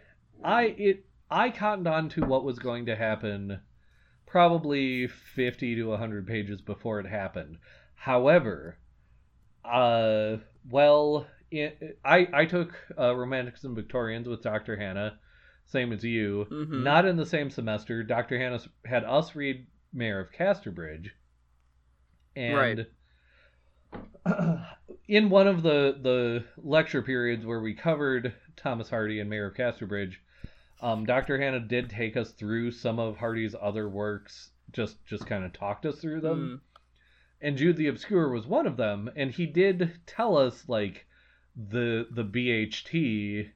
I it I cottoned on to what was going to happen probably 50 to 100 pages before it happened. However, uh, well, it, I I took uh, Romantics and Victorians with Dr. Hannah, same as you. Mhm. Not in the same semester. Dr. Hannah had us read Mayor of Casterbridge, and in one of the the lecture periods where we covered Thomas Hardy and Mayor of Casterbridge, um, Dr. Hannah did take us through some of Hardy's other works, just just kind of talked us through them Mm. and Jude the Obscure was one of them, and he did tell us like the the BHT.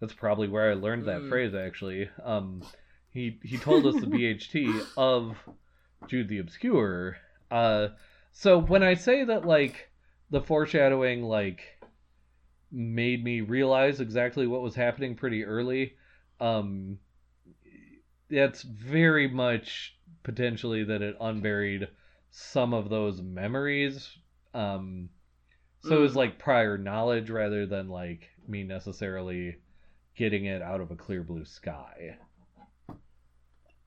That's probably where I learned that Mm. phrase actually. Um, he he told us the BHT of Jude the Obscure. Uh, so when I say that like the foreshadowing like made me realize exactly what was happening pretty early, um, that's very much potentially that it unburied some of those memories. Um, so it was Mm. like prior knowledge rather than like me necessarily getting it out of a clear blue sky.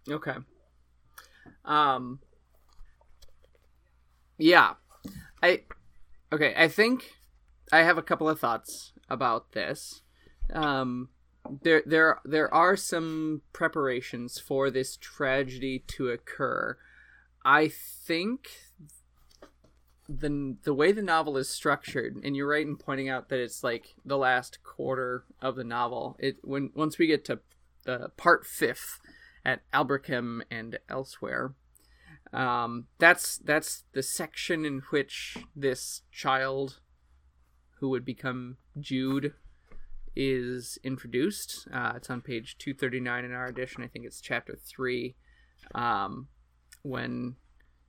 Okay. Um. Yeah, I. Okay, I think I have a couple of thoughts about this. Um, there, there, there are some preparations for this tragedy to occur. I think the the way the novel is structured, and you're right in pointing out that it's like the last quarter of the novel. It when once we get to the part fifth at Aldbrickham and elsewhere, um, that's that's the section in which this child, who would become Jude, is introduced. Uh, it's on page two thirty nine in our edition. I think it's chapter three, um, when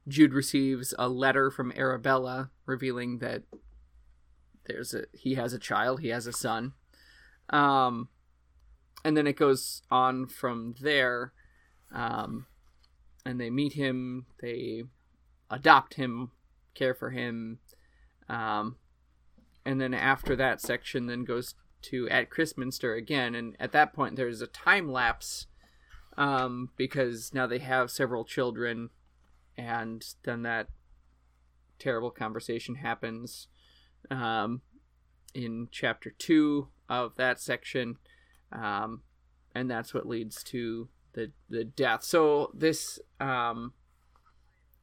Jude receives a letter from Arabella revealing that there's a he has a child, he has a son. Um, and then it goes on from there. Um, and they meet him, they adopt him, care for him. Um, and then after that section then goes to at Christminster again and at that point there's a time lapse um, because now they have several children and then that terrible conversation happens um, in chapter two of that section, um, and that's what leads to the the death. So this um,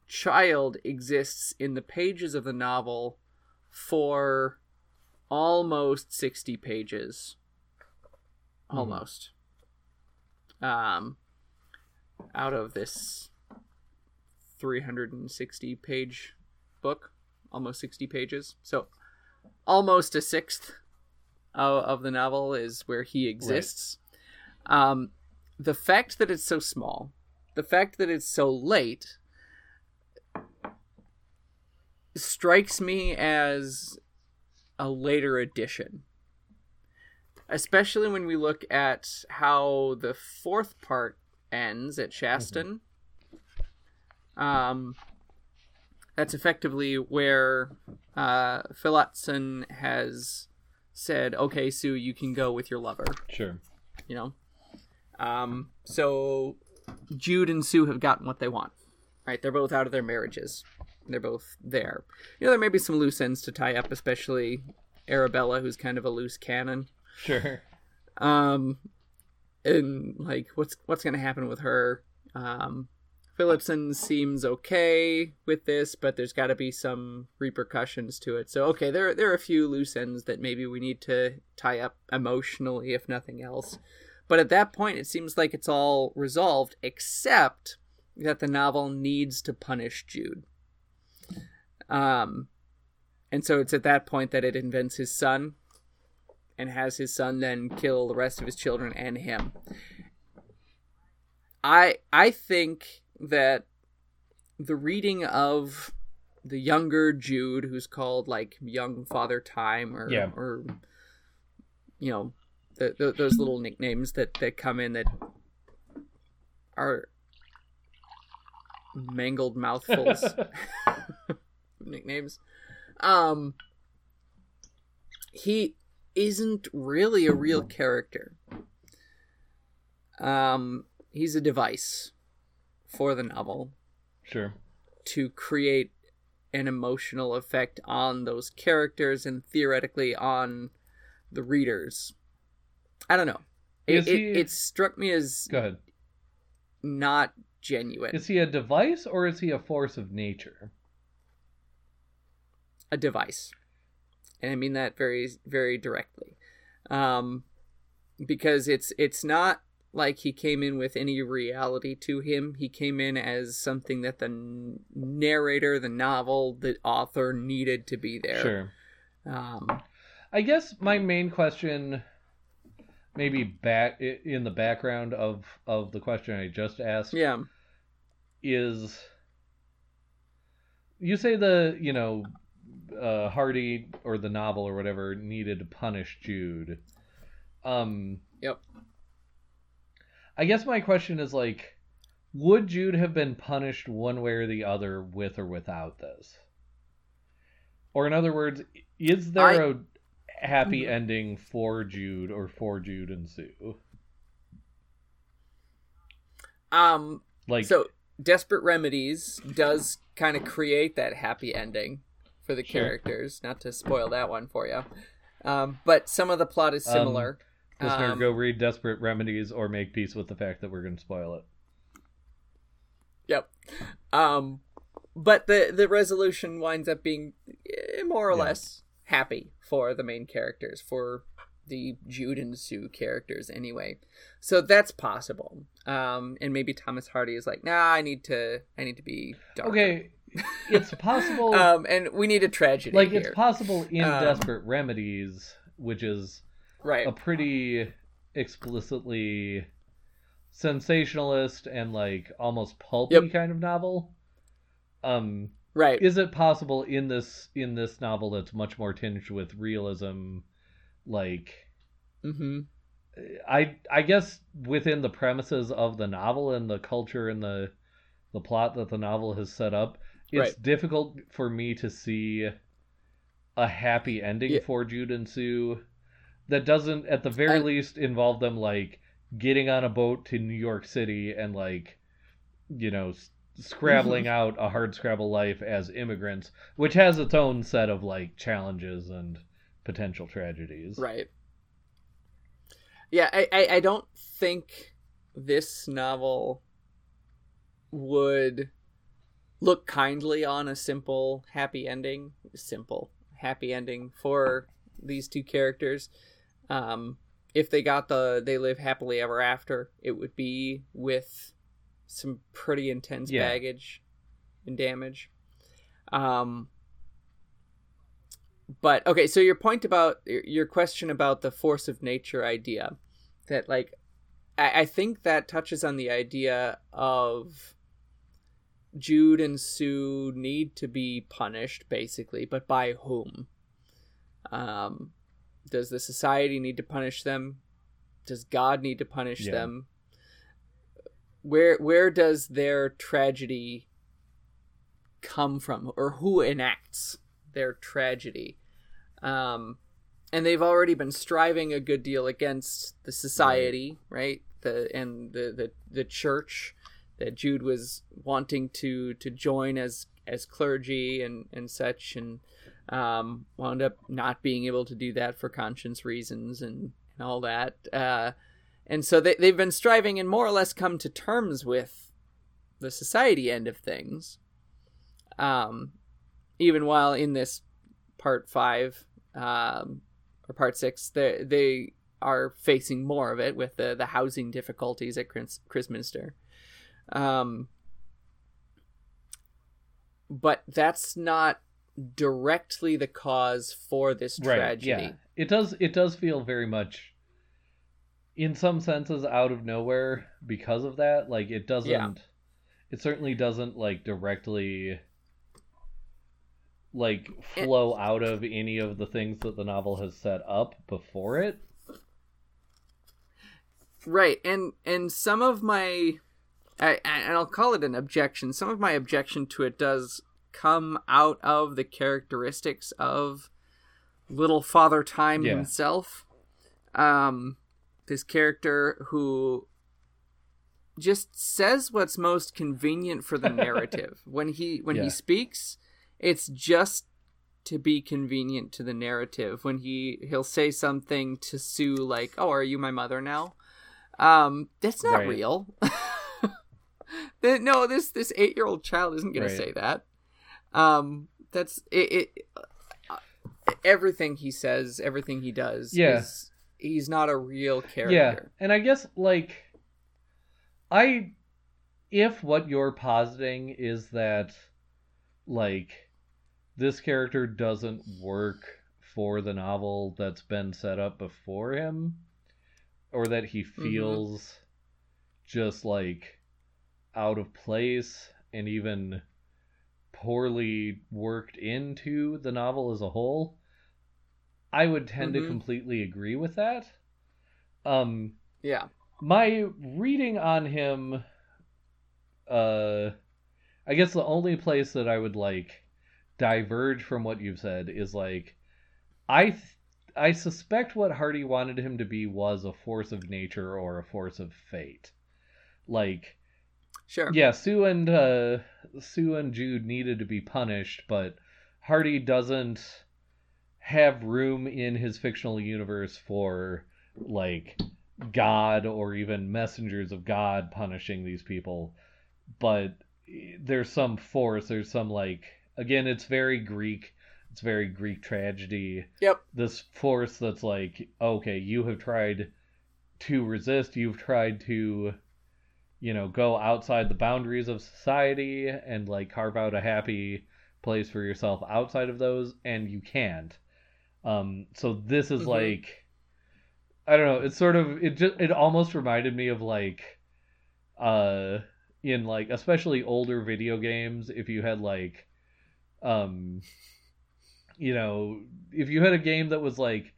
child exists in the pages of the novel for almost sixty pages, almost. Um, out of this 360 page book, almost 60 pages. So almost a sixth of, of the novel is where he exists. Um, the fact that it's so small, the fact that it's so late, strikes me as a later addition. Especially when we look at how the fourth part ends at Shaston. Um, that's effectively where uh, Phillotson has said, "Okay, Sue, you can go with your lover." Sure. You know, um, so Jude and Sue have gotten what they want. Right? They're both out of their marriages. They're both there. You know, there may be some loose ends to tie up, especially Arabella, who's kind of a loose cannon. Sure. Um, and like, what's what's gonna happen with her? Um, Phillotson seems okay with this, but there's got to be some repercussions to it. So okay, there there are a few loose ends that maybe we need to tie up emotionally, if nothing else. But at that point, it seems like it's all resolved, except that the novel needs to punish Jude. Um, and so it's at that point that it invents his son, and has his son then kill the rest of his children and him. I I think that the reading of the younger Jude, who's called like young Father Time, or Yeah. or you know, the, the, those little nicknames that that come in that are mangled mouthfuls nicknames. Um, he isn't really a real character. Um, he's a device for the novel Sure. to create an emotional effect on those characters and theoretically on the readers. I don't know. It, Is it, he- it struck me as Go ahead. not genuine. Is he a device or is he a force of nature? A device. And i mean that very very directly. Um because it's it's not like he came in with any reality to him. He came in as something that the n- narrator the novel the author needed to be there. Sure. um I guess my main question, maybe back in the background of of the question I just asked, yeah. is you say the you know uh, Hardy or the novel or whatever needed to punish Jude. Um. Yep. I guess my question is like, would Jude have been punished one way or the other with or without this? Or in other words, is there I- a happy ending for Jude or for Jude and Sue? um Like, so desperate remedies does kind of create that happy ending for the Sure. characters not to spoil that one for you um but some of the plot is Um, similar listener, um, go read Desperate Remedies or make peace with the fact that we're going to spoil it. Yep. Um, but the the resolution winds up being eh, more or Yeah. less happy for the main characters, for the Jude and Sue characters anyway. So that's possible. Um, and maybe Thomas Hardy is like, nah, I need to, I need to be dark. Okay, it's possible. Um, and we need a tragedy. like here. it's possible in Um, Desperate Remedies, which is right. a pretty explicitly sensationalist and like almost pulpy Yep. kind of novel. Um, Right. is it possible in this in this novel that's much more tinged with realism, like mm-hmm. I I guess within the premises of the novel and the culture and the the plot that the novel has set up, it's Right. difficult for me to see a happy ending Yeah. for Jude and Sue that doesn't at the very And- least involve them like getting on a boat to New York City and like you know scrabbling mm-hmm. out a hard scrabble life as immigrants, which has its own set of like challenges and potential tragedies. Right. Yeah, I, I, I don't think this novel would look kindly on a simple happy ending. Simple happy ending for these two characters. Um, if they got the they live happily ever after, it would be with some pretty intense Yeah. baggage and damage. Um, but okay, so your point about your your question about the force of nature idea, that like, I, I think that touches on the idea of Jude and Sue need to be punished, basically, but by whom? Um, does the society need to punish them? Does God need to punish Yeah. them? Where where does their tragedy come from or who enacts their tragedy. Um, and they've already been striving a good deal against the society, right? The and the the, the church that Jude was wanting to to join as as clergy and and such and um, wound up not being able to do that for conscience reasons and, and all that. Uh, and so they, they've been striving and more or less come to terms with the society end of things. Um, even while in this part five um, or part six, they, they are facing more of it with the, the housing difficulties at Chris, Christminster. Um, but that's not directly the cause for this tragedy. Right, yeah. It does it does feel very much in some senses out of nowhere because of that. Like it doesn't Yeah. it certainly doesn't like directly like It- flow out of any of the things that the novel has set up before it. Right, and and some of my, I, and I'll call it an objection. Some of my objection to it does come out of the characteristics of little Father Time Yeah. himself. Um, this character who just says what's most convenient for the narrative. when he when Yeah. he speaks, it's just to be convenient to the narrative. When he he'll say something to Sue like, "Oh, are you my mother now?" Um, that's not Right. real. No, this this eight year old child isn't going Right. to say that. Um, that's it. it uh, everything he says, everything he does, Yeah. is, he's not a real character. Yeah. character. And I guess like I if what you're positing is that like this character doesn't work for the novel that's been set up before him or that he feels just like out of place and even poorly worked into the novel as a whole i would tend Mhm. to completely agree with that um Yeah. my reading on him uh i guess the only place that i would like diverge from what you've said is like i th- i suspect what hardy wanted him to be was a force of nature or a force of fate like Sure. yeah sue and uh sue and jude needed to be punished but hardy doesn't have room in his fictional universe for like god or even messengers of god punishing these people but there's some force there's some like again it's very greek it's very greek tragedy Yep. this force that's like okay you have tried to resist you've tried to you know go outside the boundaries of society and like carve out a happy place for yourself outside of those and you can't um so this is Mhm. like i don't know it's sort of it just it almost reminded me of like uh in like especially older video games if you had like um you know if you had a game that was like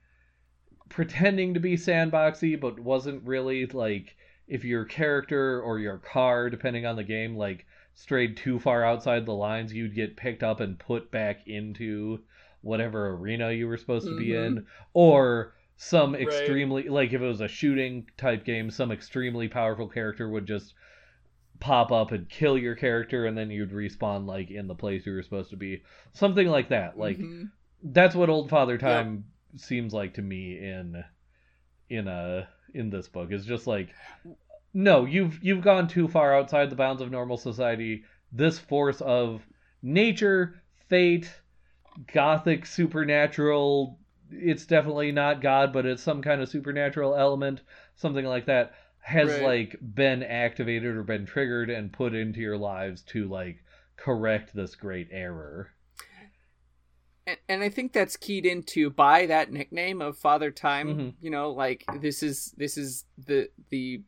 pretending to be sandboxy but wasn't really like if your character or your car depending on the game like strayed too far outside the lines you'd get picked up and put back into whatever arena you were supposed to be Mhm. in or some Right. extremely like if it was a shooting type game some extremely powerful character would just pop up and kill your character and then you'd respawn like in the place you were supposed to be something like that like Mhm. that's what old father time seems like to me in in a in this book. Is just like no you've you've gone too far outside the bounds of normal society. This force of nature fate gothic supernatural it's definitely not god but it's some kind of supernatural element something like that has Right. like been activated or been triggered and put into your lives to like correct this great error and, and I think that's keyed into by that nickname of Father Time. Mhm. You know, like this is this is the the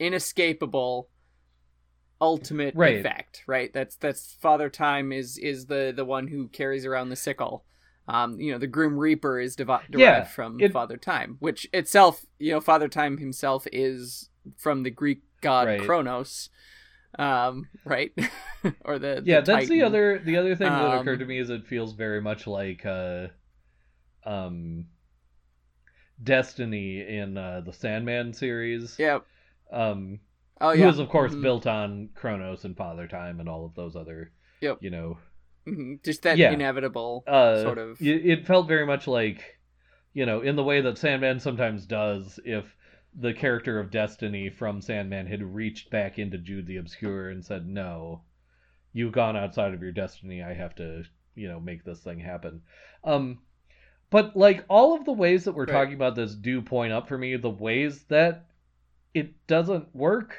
inescapable ultimate Right. effect, right? That's that's Father Time is is the the one who carries around the sickle. Um, you know, the Grim Reaper is devi- derived Yeah, from it- Father Time, which itself, you know, Father Time himself is from the Greek god Right. Kronos. Um, right? or the, the yeah, that's the other the other thing that Um, occurred to me is it feels very much like uh, um, Destiny in uh, the Sandman series. yep Um, Oh who yeah. is of course Mhm. built on Chronos and Father Time and all of those other, Yep. you know, Mhm. Just that Yeah. inevitable uh, sort of. It felt very much like, you know, in the way that Sandman sometimes does, if the character of Destiny from Sandman had reached back into Jude the Obscure and said, "No, you've gone outside of your destiny. I have to, you know, make this thing happen." Um, but like all of the ways that we're Right. talking about this do point up for me the ways that it doesn't work.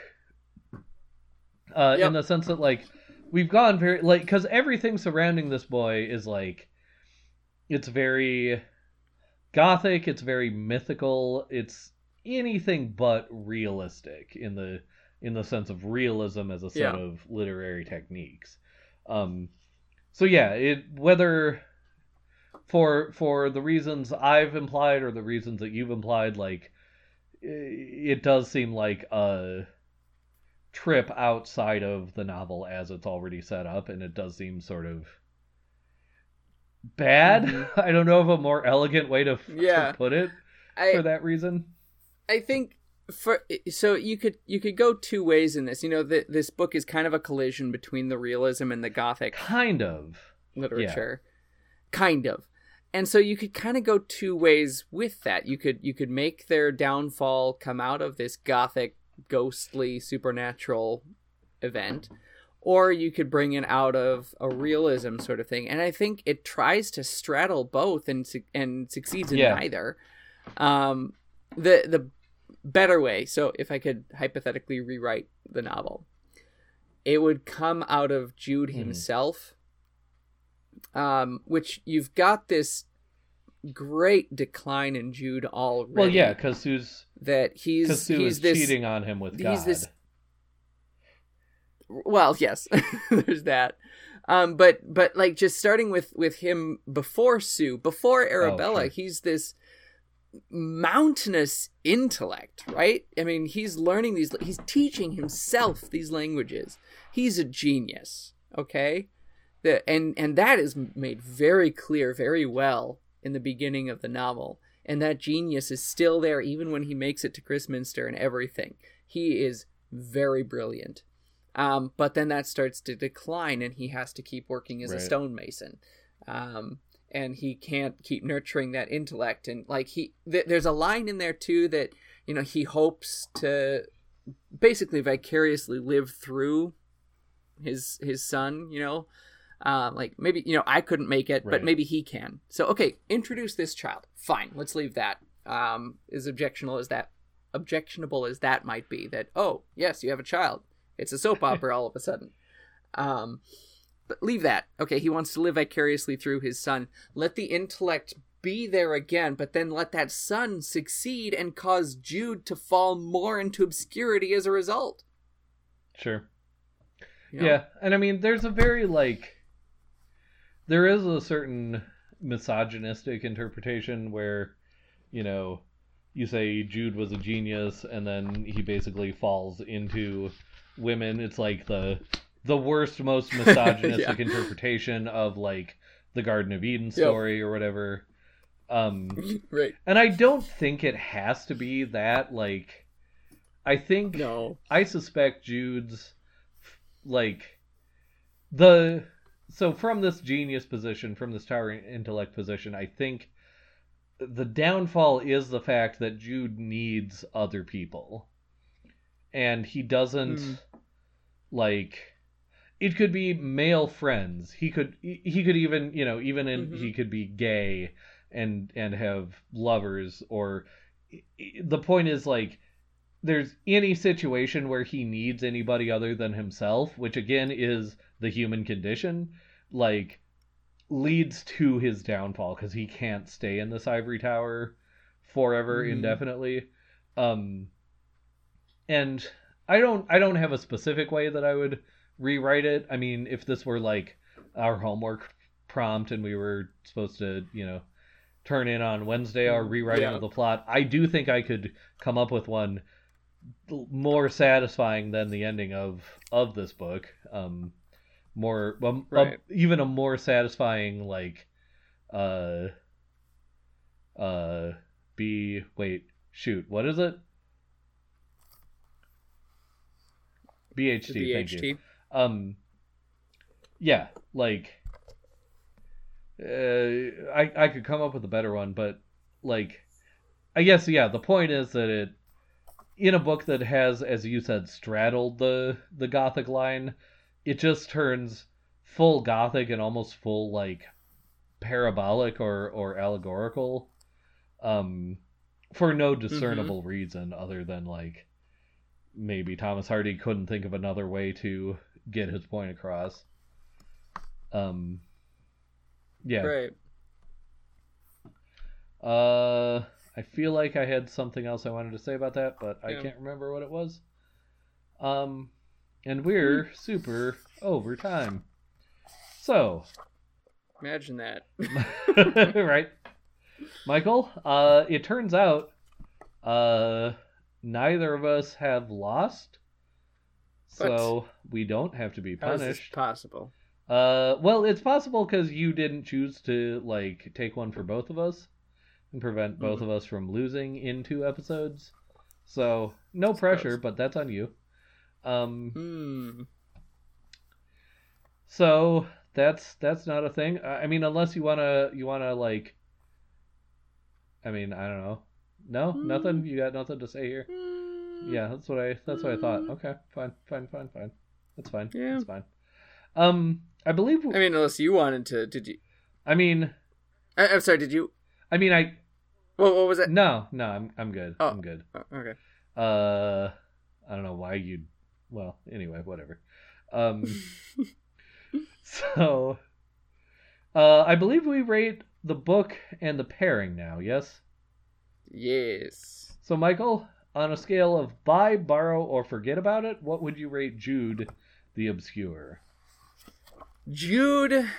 Uh, Yep. in the sense that like we've gone very like because everything surrounding this boy is like it's very gothic it's very mythical it's anything but realistic in the in the sense of realism as a set Yeah. of literary techniques um so yeah it whether for for the reasons i've implied or the reasons that you've implied like it does seem like a trip outside of the novel as it's already set up and it does seem sort of bad Mhm. i don't know of a more elegant way to, to Yeah. put it I, for that reason I think for so you could you could go two ways in this. You know, that this book is kind of a collision between the realism and the gothic kind of literature, kind of. And so you could kind of go two ways with that. You could you could make their downfall come out of this gothic, ghostly, supernatural event, or you could bring it out of a realism sort of thing. And I think it tries to straddle both and su- and succeeds in Yeah. neither. Um, the the better way. So if I could hypothetically rewrite the novel, it would come out of Jude Mhm. himself. Um, which you've got this great decline in Jude already. well yeah because sue's that he's sue he's is this cheating on him with god this- well yes there's that um but but like just starting with with him before sue before arabella sure. he's this mountainous intellect right? I mean he's learning these he's teaching himself these languages. He's a genius okay? The, and and that is made very clear very well in the beginning of the novel. And that genius is still there even when he makes it to Christminster and everything. He is very brilliant. Um, but then that starts to decline and he has to keep working as a stonemason. Um, and he can't keep nurturing that intellect. And like he th- there's a line in there too that you know he hopes to basically vicariously live through his his son you know? Um, like maybe you know i couldn't make it but maybe he can. So okay introduce this child. Fine let's leave that. Um, as objectionable as that objectionable as that might be that oh yes you have a child. It's a soap opera all of a sudden. Um, but leave that okay he wants to live vicariously through his son let the intellect be there again but then let that son succeed and cause jude to fall more into obscurity as a result sure you know? Yeah, and I mean, there's a very like, there is a certain misogynistic interpretation where, you know, you say Jude was a genius, and then he basically falls into women. It's like the the worst, most misogynistic Yeah. interpretation of like the Garden of Eden story or whatever. Um, right and I don't think it has to be that. Like, I think no I suspect Jude's like the so from this genius position, from this towering intellect position, I think the downfall is the fact that Jude needs other people. And he doesn't Hmm. like it could be male friends. He could he could even, you know, even in Mhm. he could be gay and and have lovers or the point is like there's any situation where he needs anybody other than himself, which again is the human condition, like leads to his downfall because he can't stay in this ivory tower forever Mhm. indefinitely. Um and I don't I don't have a specific way that I would rewrite it. I mean, if this were like our homework prompt and we were supposed to, you know, turn in on Wednesday our rewriting Yeah. of the plot, I do think I could come up with one more satisfying than the ending of of this book. Um, more um, a- Right. even a more satisfying like uh uh be wait shoot what is it BHT, The thank you BHT. Um yeah like uh i i could come up with a better one but like i guess yeah the point is that it in a book that has as you said straddled the the gothic line it just turns full gothic and almost full like parabolic or or allegorical um for no discernible reason other than like maybe Thomas Hardy couldn't think of another way to get his point across. Um yeah. Right. Uh I feel like I had something else I wanted to say about that, but I can't remember what it was. Um and we're super over time. So, Imagine that. right. Michael, uh it turns out uh neither of us have lost. So we don't have to be How is this punished. possible? Uh, well, it's possible because you didn't choose to like take one for both of us and prevent both Mhm. of us from losing in two episodes. So no pressure, but that's on you. Um, Hmm. so that's that's not a thing. I mean, unless you wanna you wanna like. I mean, I don't know. No, Hmm. nothing. You got nothing to say here. Yeah, that's what I that's what I thought. Mm. Okay, fine, fine, fine, fine. That's fine. Yeah. That's fine. Um, I believe. I mean, unless you wanted to, did you? I mean, I, I'm sorry. Did you? I mean, I What, what was it? no, no. I'm I'm good. Oh. I'm good. Oh, okay. Uh, I don't know why you'd. Well, anyway, whatever. Um, so, uh, I believe we rate the book and the pairing now. Yes. Yes. So, Michael, on a scale of buy, borrow, or forget about it, what would you rate Jude the Obscure? Jude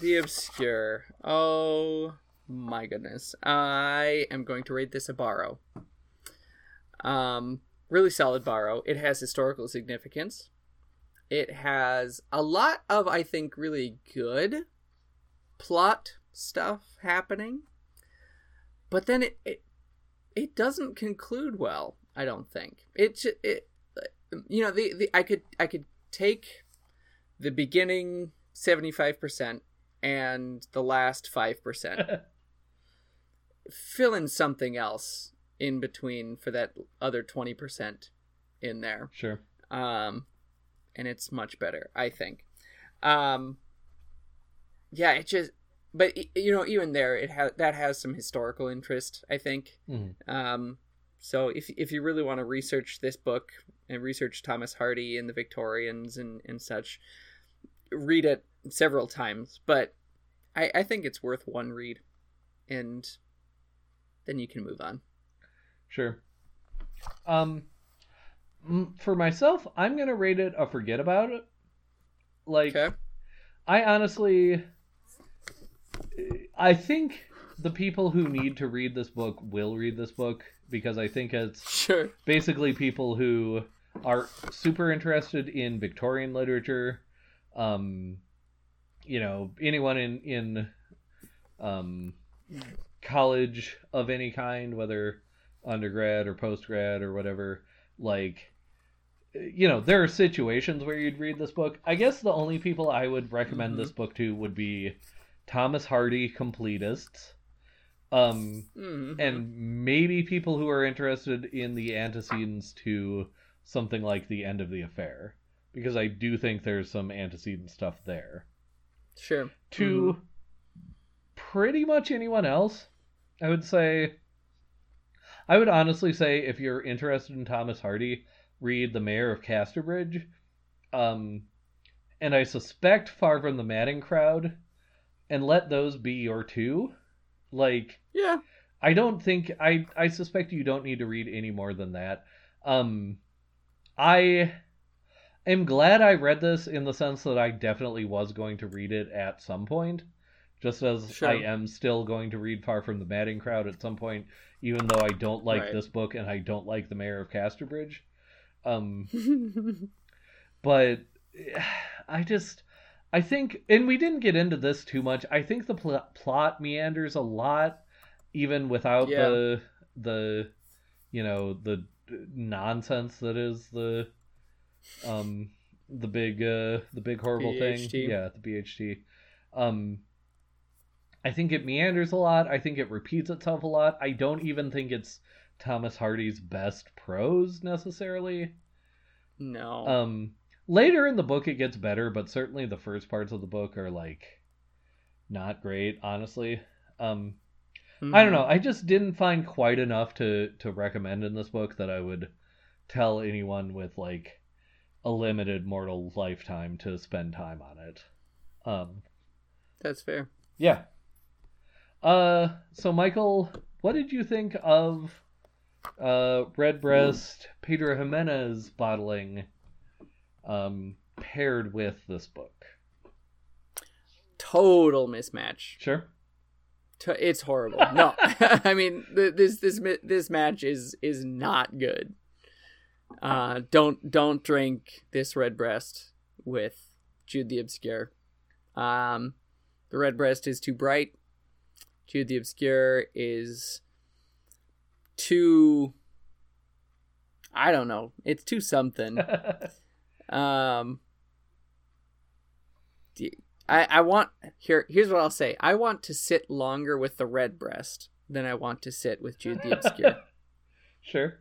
the Obscure. Oh my goodness. I am going to rate this a borrow. Um, really solid borrow. It has historical significance. It has a lot of, I think, really good plot stuff happening. But then it it, it doesn't conclude well. I don't think it. It you know the, the I could I could take the beginning 75% and the last 5% fill in something else in between for that other 20% in there Sure. um and it's much better i think um yeah it just but you know even there it has that has some historical interest i think Mhm. um so if if you really want to research this book and research thomas hardy and the victorians and and such read it several times but i i think it's worth one read and then you can move on Sure. Um, for myself, I'm gonna rate it a forget about it. Like, okay I honestly, I think the people who need to read this book will read this book because I think it's sure basically people who are super interested in Victorian literature. Um, you know, anyone in in um, college of any kind, whether undergrad or postgrad or whatever, like you know, there are situations where you'd read this book. I guess the only people I would recommend Mhm. this book to would be Thomas Hardy completists. Um, Mhm. and maybe people who are interested in the antecedents to something like the end of the affair because i do think there's some antecedent stuff there. Sure. To pretty much anyone else i would say i would honestly say if you're interested in thomas hardy read the mayor of casterbridge. Um and i suspect far from the madding crowd and let those be your two like yeah I don't think I I suspect you don't need to read any more than that. Um I am glad I read this in the sense that I definitely was going to read it at some point. Just as Sure. I am still going to read Far from the Madding Crowd at some point, even though I don't like Right. this book and I don't like the Mayor of Casterbridge. Um, but I just I think, and we didn't get into this too much. I think the pl- plot meanders a lot, even without Yeah. the the you know the nonsense that is the um the big uh the big horrible thing. Yeah, the BHT. Um, I think it meanders a lot. I think it repeats itself a lot. I don't even think it's Thomas Hardy's best prose necessarily. no. Um, later in the book, it gets better, but certainly the first parts of the book are like not great, honestly. Um, I don't know. I just didn't find quite enough to to recommend in this book that I would tell anyone with like a limited mortal lifetime to spend time on it. Um, That's fair. yeah. Uh, so Michael, what did you think of uh Redbreast Pedro Ximénez bottling um paired with this book? Total mismatch. Sure. T- It's horrible. No, I mean th- this this this match is is not good. Uh, don't don't drink this Redbreast with Jude the Obscure. Um, the Redbreast is too bright. Jude the Obscure is too. I don't know. It's too something. Um, I I want here. Here's what I'll say. I want to sit longer with the Redbreast than I want to sit with Jude the Obscure. sure.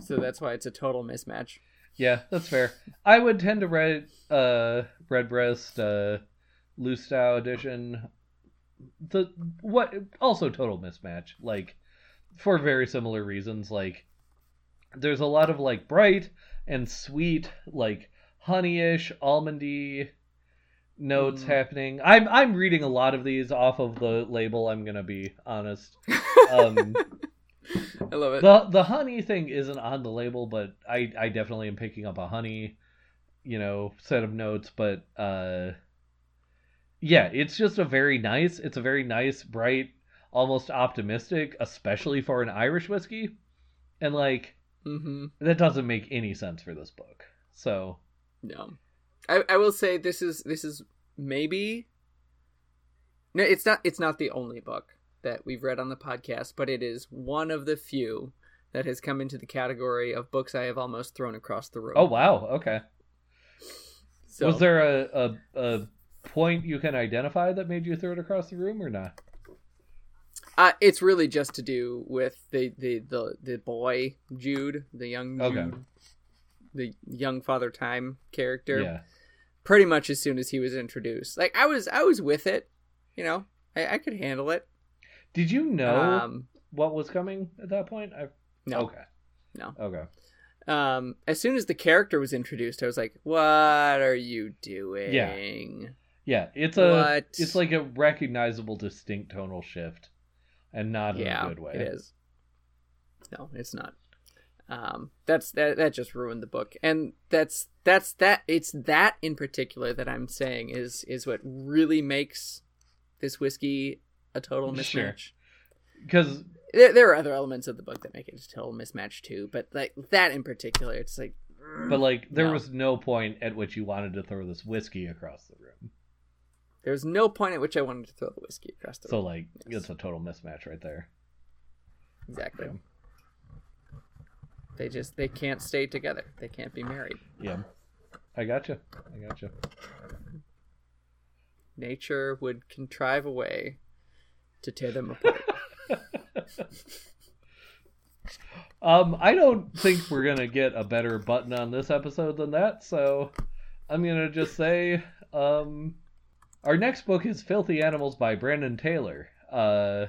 so that's why it's a total mismatch. Yeah, that's fair. I would tend to read uh Redbreast uh Lustau edition. The what also total mismatch. Like for very similar reasons. Like there's a lot of like bright and sweet, like honeyish, almondy notes Mm. happening. I'm I'm reading a lot of these off of the label. I'm gonna be honest. Um, I love it. the the honey thing isn't on the label, but I I definitely am picking up a honey, you know, set of notes. But uh, yeah, it's just a very nice. It's a very nice, bright, almost optimistic, especially for an Irish whiskey, and like hmm that doesn't make any sense for this book. So No, I I will say this is this is maybe. No, it's not. It's not the only book that we've read on the podcast, but it is one of the few that has come into the category of books I have almost thrown across the room. oh wow, okay. So, Was there a, a a point you can identify that made you throw it across the room or not? Uh, it's really just to do with the the the, the boy Jude, the young Okay. The young Father Time character. Yeah. Pretty much as soon as he was introduced, like I was I was with it, you know, I, I could handle it. Did you know Um, what was coming at that point? I no, Okay. No. Okay. um, as soon as the character was introduced, I was like, "What are you doing?" Yeah, it's a What? it's like a recognizable distinct tonal shift and not in a good way. it is. No, it's not. Um, that's that. That just ruined the book, and that's that's that. It's that in particular that I'm saying is is what really makes this whiskey a total mismatch. Because There, there are other elements of the book that make it a total mismatch too, but like that in particular, it's like. but like there No. was no point at which you wanted to throw this whiskey across the room. There was no point at which I wanted to throw the whiskey across the So room. like Yes. it's a total mismatch right there. Exactly. Yeah. They just they can't stay together. They can't be married. Yeah. I gotcha. I gotcha. Nature would contrive a way to tear them apart. Um, I don't think we're gonna get a better button on this episode than that, so I'm gonna just say, um, our next book is Filthy Animals by Brandon Taylor. Uh,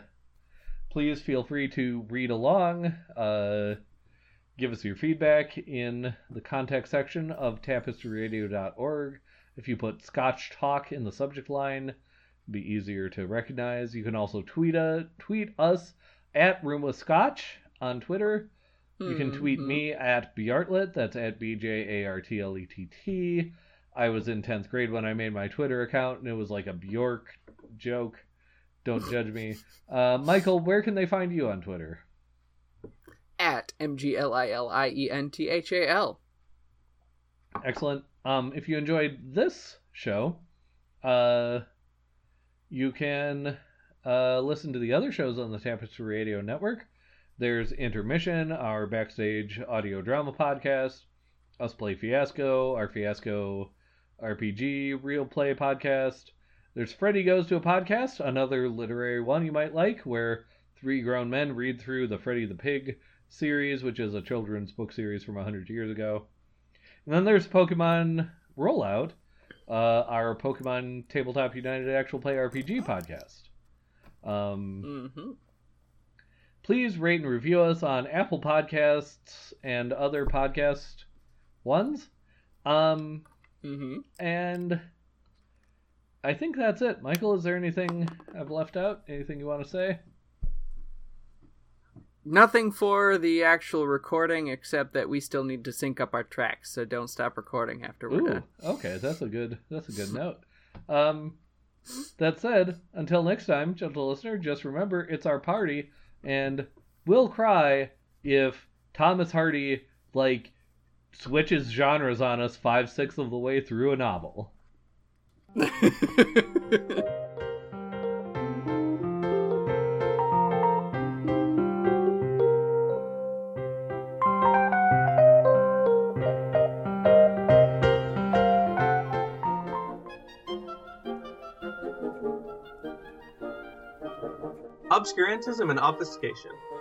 please feel free to read along. Uh, give us your feedback in the contact section of tapestryradio.org. If you put Scotch Talk in the subject line, it'll be easier to recognize. You can also tweet uh, tweet us at Room with Scotch on Twitter. You can tweet Mhm. me at Bjartlett. That's at B J A R T L E T T. I was in 10th grade when I made my Twitter account, and it was like a Bjork joke. Don't judge me. Uh, Michael, where can they find you on Twitter? at M G L I L I E N T H A L. Excellent. Um, if you enjoyed this show, uh, you can uh, listen to the other shows on the Tapestry Radio Network. There's Intermission, our backstage audio drama podcast, Us Play Fiasco, our Fiasco RPG real play podcast. There's Freddy Goes to a Podcast, another literary one you might like, where three grown men read through the Freddy the Pig series, which is a children's book series from 100 years ago. And then there's Pokemon Rollout, uh, our Pokemon Tabletop United Actual Play RPG podcast. Um, Mm-hmm. please rate and review us on Apple Podcasts and other podcast ones. Um, Mm-hmm. and I think that's it. Michael, is there anything I've left out? Anything you want to say? Nothing for the actual recording except that we still need to sync up our tracks, so don't stop recording after we're Ooh, done. okay, that's a good that's a good note. Um, that said, until next time, gentle listener, just remember it's our party, and we'll cry if Thomas Hardy like switches genres on us five sixths of the way through a novel. Obscurantism and obfuscation.